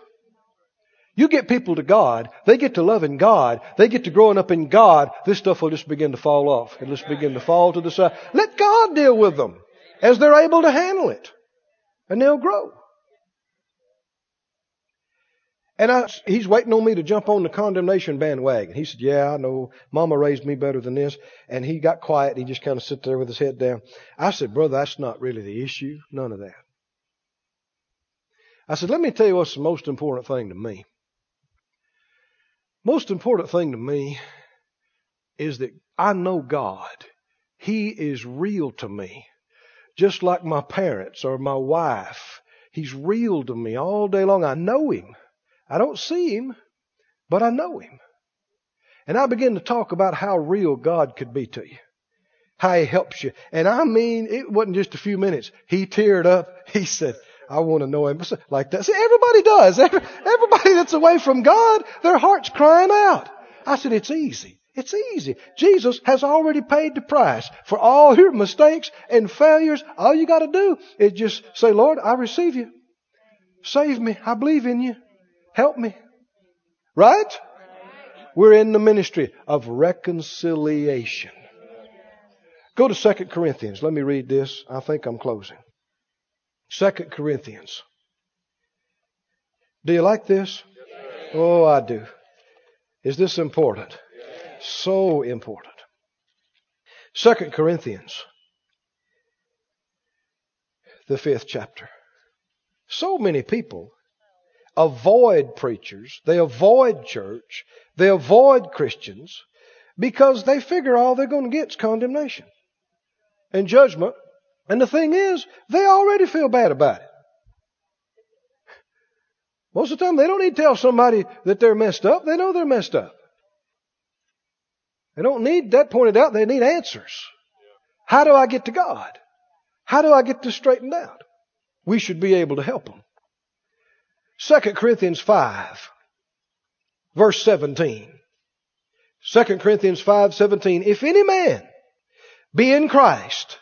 You get people to God, they get to loving God, they get to growing up in God, this stuff will just begin to fall off. It'll just begin to fall to the side. Let God deal with them as they're able to handle it. And they'll grow. And I, he's waiting on me to jump on the condemnation bandwagon. He said, yeah, I know. Mama raised me better than this. And he got quiet. He just kind of sit there with his head down. I said, brother, that's not really the issue. None of that. I said, let me tell you what's the most important thing to me. Most important thing to me is that I know God. He is real to me. Just like my parents or my wife. He's real to me all day long. I know Him. I don't see Him, but I know Him. And I begin to talk about how real God could be to you. How He helps you. And I mean, it wasn't just a few minutes. He teared up. He said, I want to know him like that. See, everybody does. Everybody that's away from God, their heart's crying out. I said, it's easy. It's easy. Jesus has already paid the price for all your mistakes and failures. All you got to do is just say, Lord, I receive you. Save me. I believe in you. Help me. Right? We're in the ministry of reconciliation. Go to 2 Corinthians. Let me read this. I think I'm closing. Second Corinthians. Do you like this? Oh, I do. Is this important? So important. Second Corinthians, the fifth chapter. So many people avoid preachers, they avoid church, they avoid Christians because they figure all they're going to get is condemnation and judgment And the thing is, they already feel bad about it. Most of the time, they don't need to tell somebody that they're messed up. They know they're messed up. They don't need that pointed out. They need answers. How do I get to God? How do I get this straightened out? We should be able to help them. 2 Corinthians 5, verse 17. 2 Corinthians 5, 17. If any man be in Christ,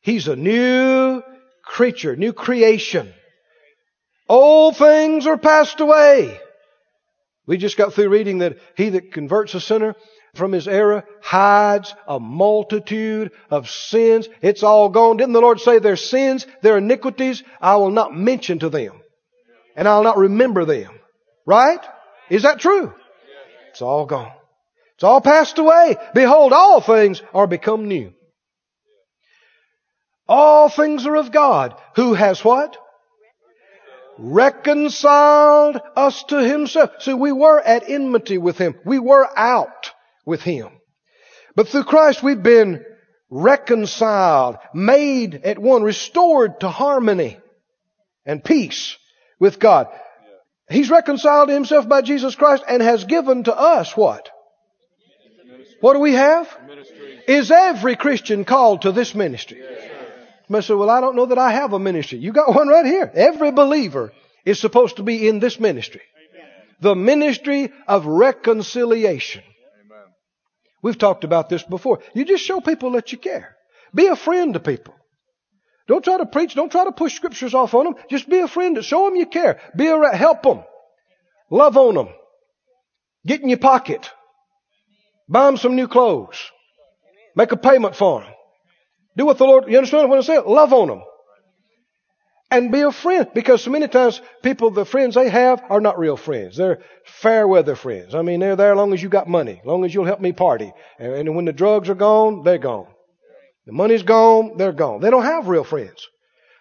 he's a new creature, new creation. Old things are passed away. We just got through reading that he that converts a sinner from his error hides a multitude of sins. It's all gone. Didn't the Lord say their sins, their iniquities, I will not mention to them. And I'll not remember them. Right? Is that true? It's all gone. It's all passed away. Behold, all things are become new. All things are of God, who has what? reconciled us to himself. See, we were at enmity with him. We were out with him. But through Christ we've been reconciled, made at one, restored to harmony and peace with God. He's reconciled to himself by Jesus Christ and has given to us what? What do we have? Is every Christian called to this ministry? Somebody say, well, I don't know that I have a ministry. You got one right here. Every believer is supposed to be in this ministry. The ministry of reconciliation. Amen. We've talked about this before. You just show people that you care. Be a friend to people. Don't try to preach. Don't try to push scriptures off on them. Just be a friend. Show them you care. Be a, help them. Love on them. Get in your pocket. Buy them some new clothes. Make a payment for them. Do what the Lord, you understand what I'm saying? Love on them. And be a friend. Because so many times people, the friends they have are not real friends. They're fair weather friends. I mean, they're there as long as you got money, as long as you'll help me party. And, and when the drugs are gone, they're gone. The money's gone, they're gone. They don't have real friends.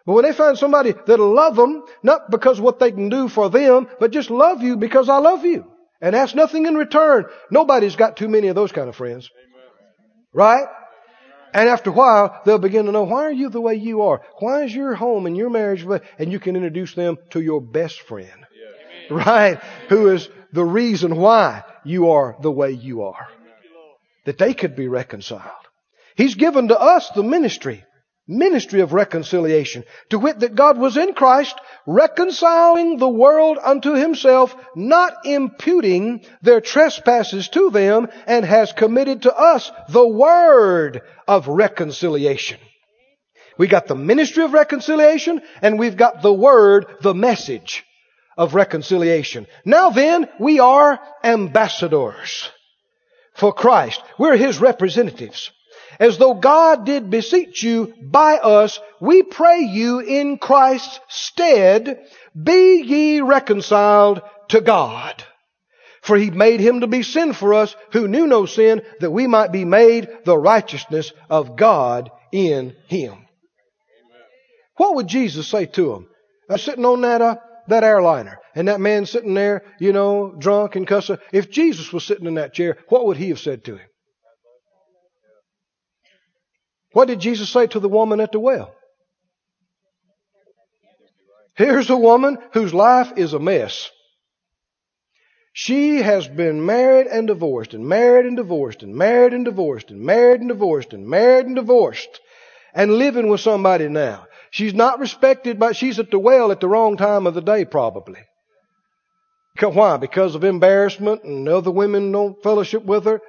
But when they find somebody that'll love them, not because what they can do for them, but just love you because I love you. And ask nothing in return. Nobody's got too many of those kind of friends. Right? And after a while, they'll begin to know, why are you the way you are? Why is your home and your marriage, and you can introduce them to your best friend. Right? Who is the reason why you are the way you are. That they could be reconciled. He's given to us the ministry, ministry of reconciliation, to wit that God was in Christ reconciling the world unto himself, not imputing their trespasses to them, and has committed to us the word of reconciliation. We got the ministry of reconciliation, and we've got the word, the message of reconciliation. Now then, we are ambassadors for Christ. We're His representatives as though God did beseech you by us, we pray you in Christ's stead, be ye reconciled to God. For he made him to be sin for us who knew no sin, that we might be made the righteousness of God in him. What would Jesus say to him? Uh, sitting on that, uh, that airliner, and that man sitting there, you know, drunk and cussing. If Jesus was sitting in that chair, what would he have said to him? What did Jesus say to the woman at the well? Here's a woman whose life is a mess. She has been married and divorced and married and divorced and married and divorced and married and divorced and married and divorced and living with somebody now. She's not respected, but she's at the well at the wrong time of the day probably. Why? Because of embarrassment and other women don't fellowship with her.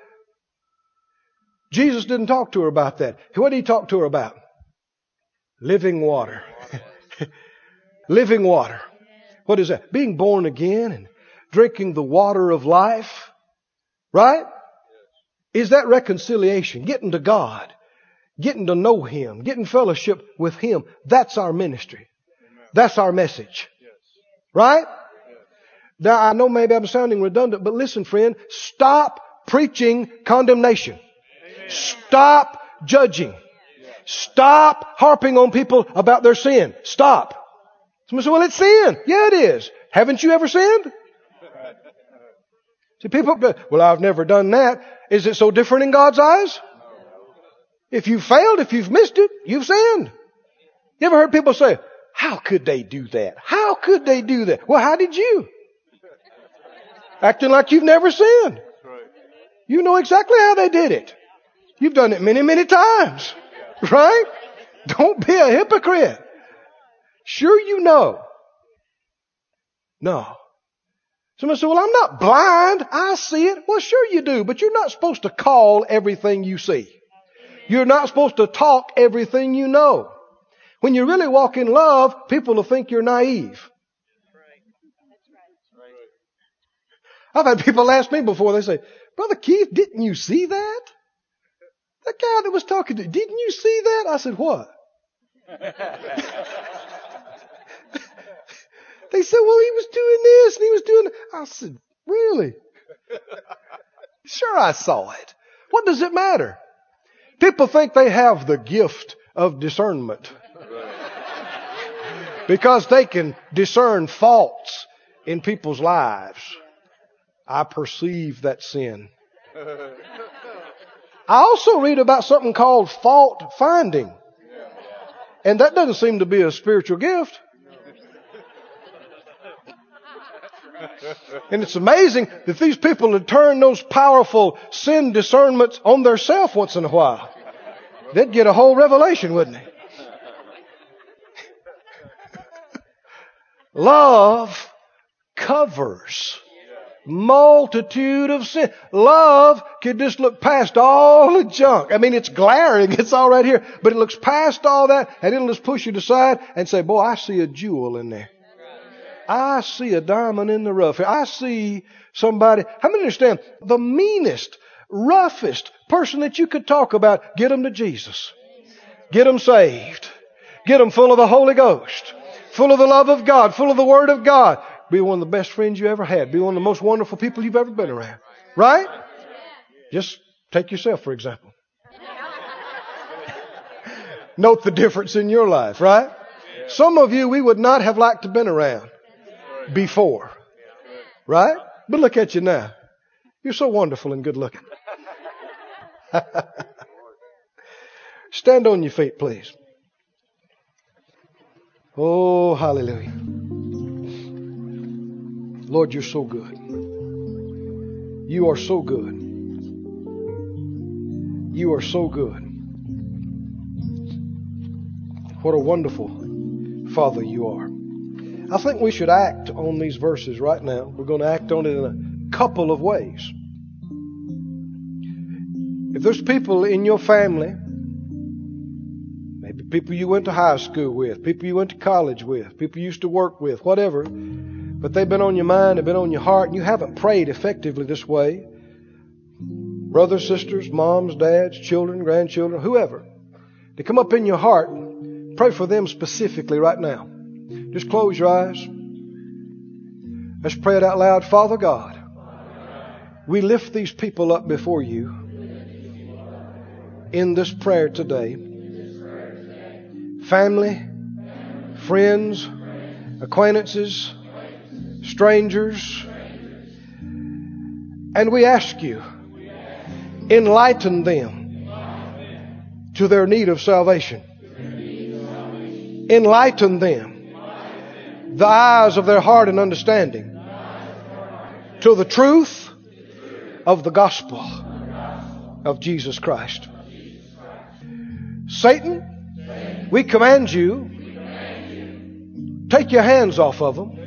Jesus didn't talk to her about that. What did he talk to her about? Living water. Living water. What is that? Being born again and drinking the water of life. Right? Is that reconciliation? Getting to God. Getting to know Him. Getting fellowship with Him. That's our ministry. That's our message. Right? Now I know maybe I'm sounding redundant, but listen friend, stop preaching condemnation. Stop judging. Stop harping on people about their sin. Stop. Somebody say, well, it's sin. Yeah, it is. Haven't you ever sinned? See, people, well, I've never done that. Is it so different in God's eyes? If you've failed, if you've missed it, you've sinned. You ever heard people say, how could they do that? How could they do that? Well, how did you? Acting like you've never sinned. You know exactly how they did it. You've done it many, many times. Right? Don't be a hypocrite. Sure you know. No. Somebody said, well, I'm not blind. I see it. Well, sure you do, but you're not supposed to call everything you see. You're not supposed to talk everything you know. When you really walk in love, people will think you're naive. I've had people ask me before, they say, Brother Keith, didn't you see that? That guy that was talking to you, didn't you see that? I said, what? They said, well, he was doing this and he was doing that. I said, really? sure, I saw it. What does it matter? People think they have the gift of discernment because they can discern faults in people's lives. I perceive that sin. I also read about something called fault finding. And that doesn't seem to be a spiritual gift. And it's amazing that these people had turned those powerful sin discernments on theirself once in a while. They'd get a whole revelation, wouldn't they? Love covers multitude of sin. Love can just look past all the junk. I mean, it's glaring. It's all right here, but it looks past all that and it'll just push you aside and say, boy, I see a jewel in there. I see a diamond in the rough. I see somebody. How many understand the meanest, roughest person that you could talk about? Get them to Jesus. Get them saved. Get them full of the Holy Ghost. Full of the love of God. Full of the Word of God. Be one of the best friends you ever had. Be one of the most wonderful people you've ever been around. Right? Just take yourself, for example. Note the difference in your life, right? Some of you we would not have liked to been around before. Right? But look at you now. You're so wonderful and good looking. Stand on your feet, please. Oh, hallelujah. Lord, you're so good. You are so good. You are so good. What a wonderful Father you are. I think we should act on these verses right now. We're going to act on it in a couple of ways. If there's people in your family, maybe people you went to high school with, people you went to college with, people you used to work with, whatever, but they've been on your mind, they've been on your heart, and you haven't prayed effectively this way, brothers, sisters, moms, dads, children, grandchildren, whoever, to come up in your heart, pray for them specifically right now. Just close your eyes. Let's pray it out loud. Father God, we lift these people up before you in this prayer today. Family, friends, acquaintances, strangers. And we ask you, enlighten them to their need of salvation. Enlighten them the eyes of their heart and understanding to the truth of the gospel of Jesus Christ. Satan, we command you, take your hands off of them.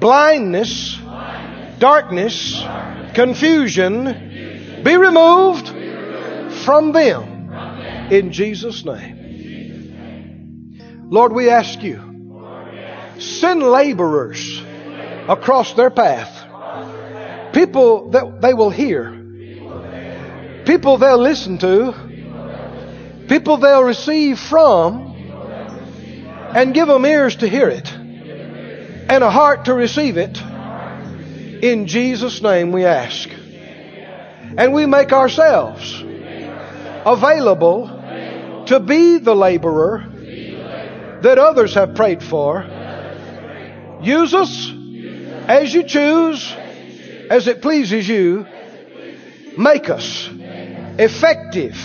Blindness, darkness, confusion, be removed from them in Jesus' name. Lord, we ask you, send laborers across their path. People that they will hear. People they'll listen to. People they'll receive from. And give them ears to hear it. And a heart to receive it. In Jesus' name we ask. And we make ourselves available to be the laborer that others have prayed for Use us as you choose, as it pleases you. Make us effective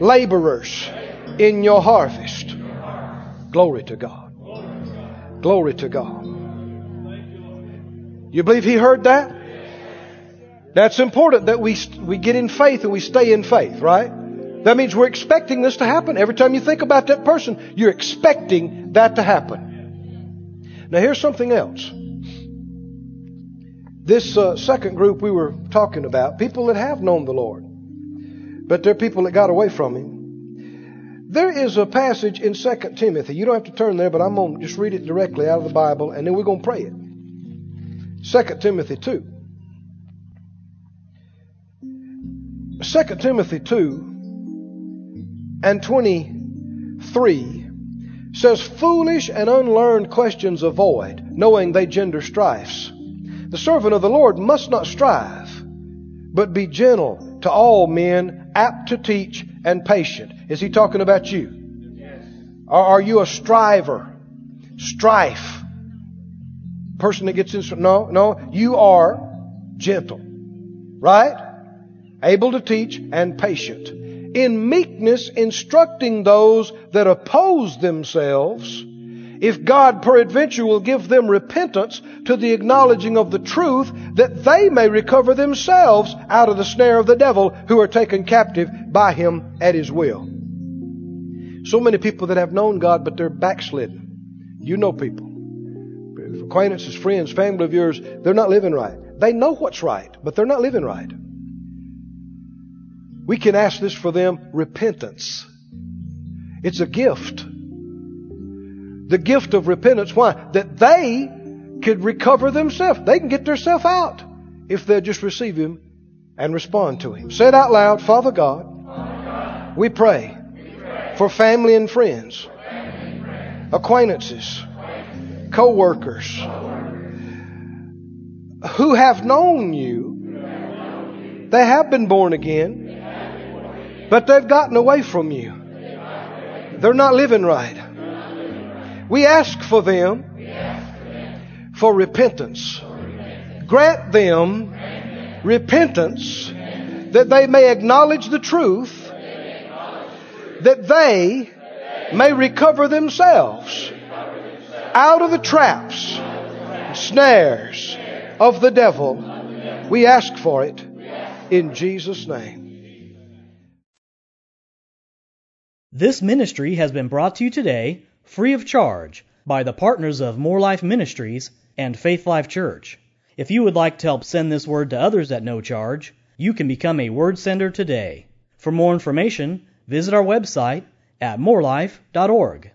laborers in your harvest. Glory to God. Glory to God. You believe he heard that? That's important that we, we get in faith and we stay in faith, right? That means we're expecting this to happen. Every time you think about that person, you're expecting that to happen. Now, here's something else. This uh, second group we were talking about, people that have known the Lord, but they're people that got away from Him. There is a passage in 2 Timothy. You don't have to turn there, but I'm going to just read it directly out of the Bible, and then we're going to pray it. 2 Timothy 2. 2 Timothy 2 and 23 says, Foolish and unlearned questions avoid, knowing they gender strifes. The servant of the Lord must not strive, but be gentle to all men, apt to teach, and patient. Is he talking about you? Yes. Or are you a striver? Strife. Person that gets in. No, no. You are gentle. Right? Able to teach and patient. In meekness instructing those that oppose themselves, if God peradventure will give them repentance to the acknowledging of the truth, that they may recover themselves out of the snare of the devil who are taken captive by him at his will. So many people that have known God, but they're backslidden. You know people. Acquaintances, friends, family of yours, they're not living right. They know what's right, but they're not living right. We can ask this for them repentance. It's a gift. The gift of repentance. Why? That they could recover themselves. They can get themselves out if they'll just receive Him and respond to Him. Say it out loud. Father God, we pray for family and friends, acquaintances, co workers who have known you. They have been born again, but they've gotten away from you. They're not living right. We ask for them for repentance. Grant them repentance that they may acknowledge the truth, that they may recover themselves out of the traps, snares of the devil. We ask for it in Jesus' name. This ministry has been brought to you today free of charge by the partners of Moore Life Ministries and Faith Life Church. If you would like to help send this word to others at no charge, you can become a word sender today. For more information, visit our website at moorelife.org.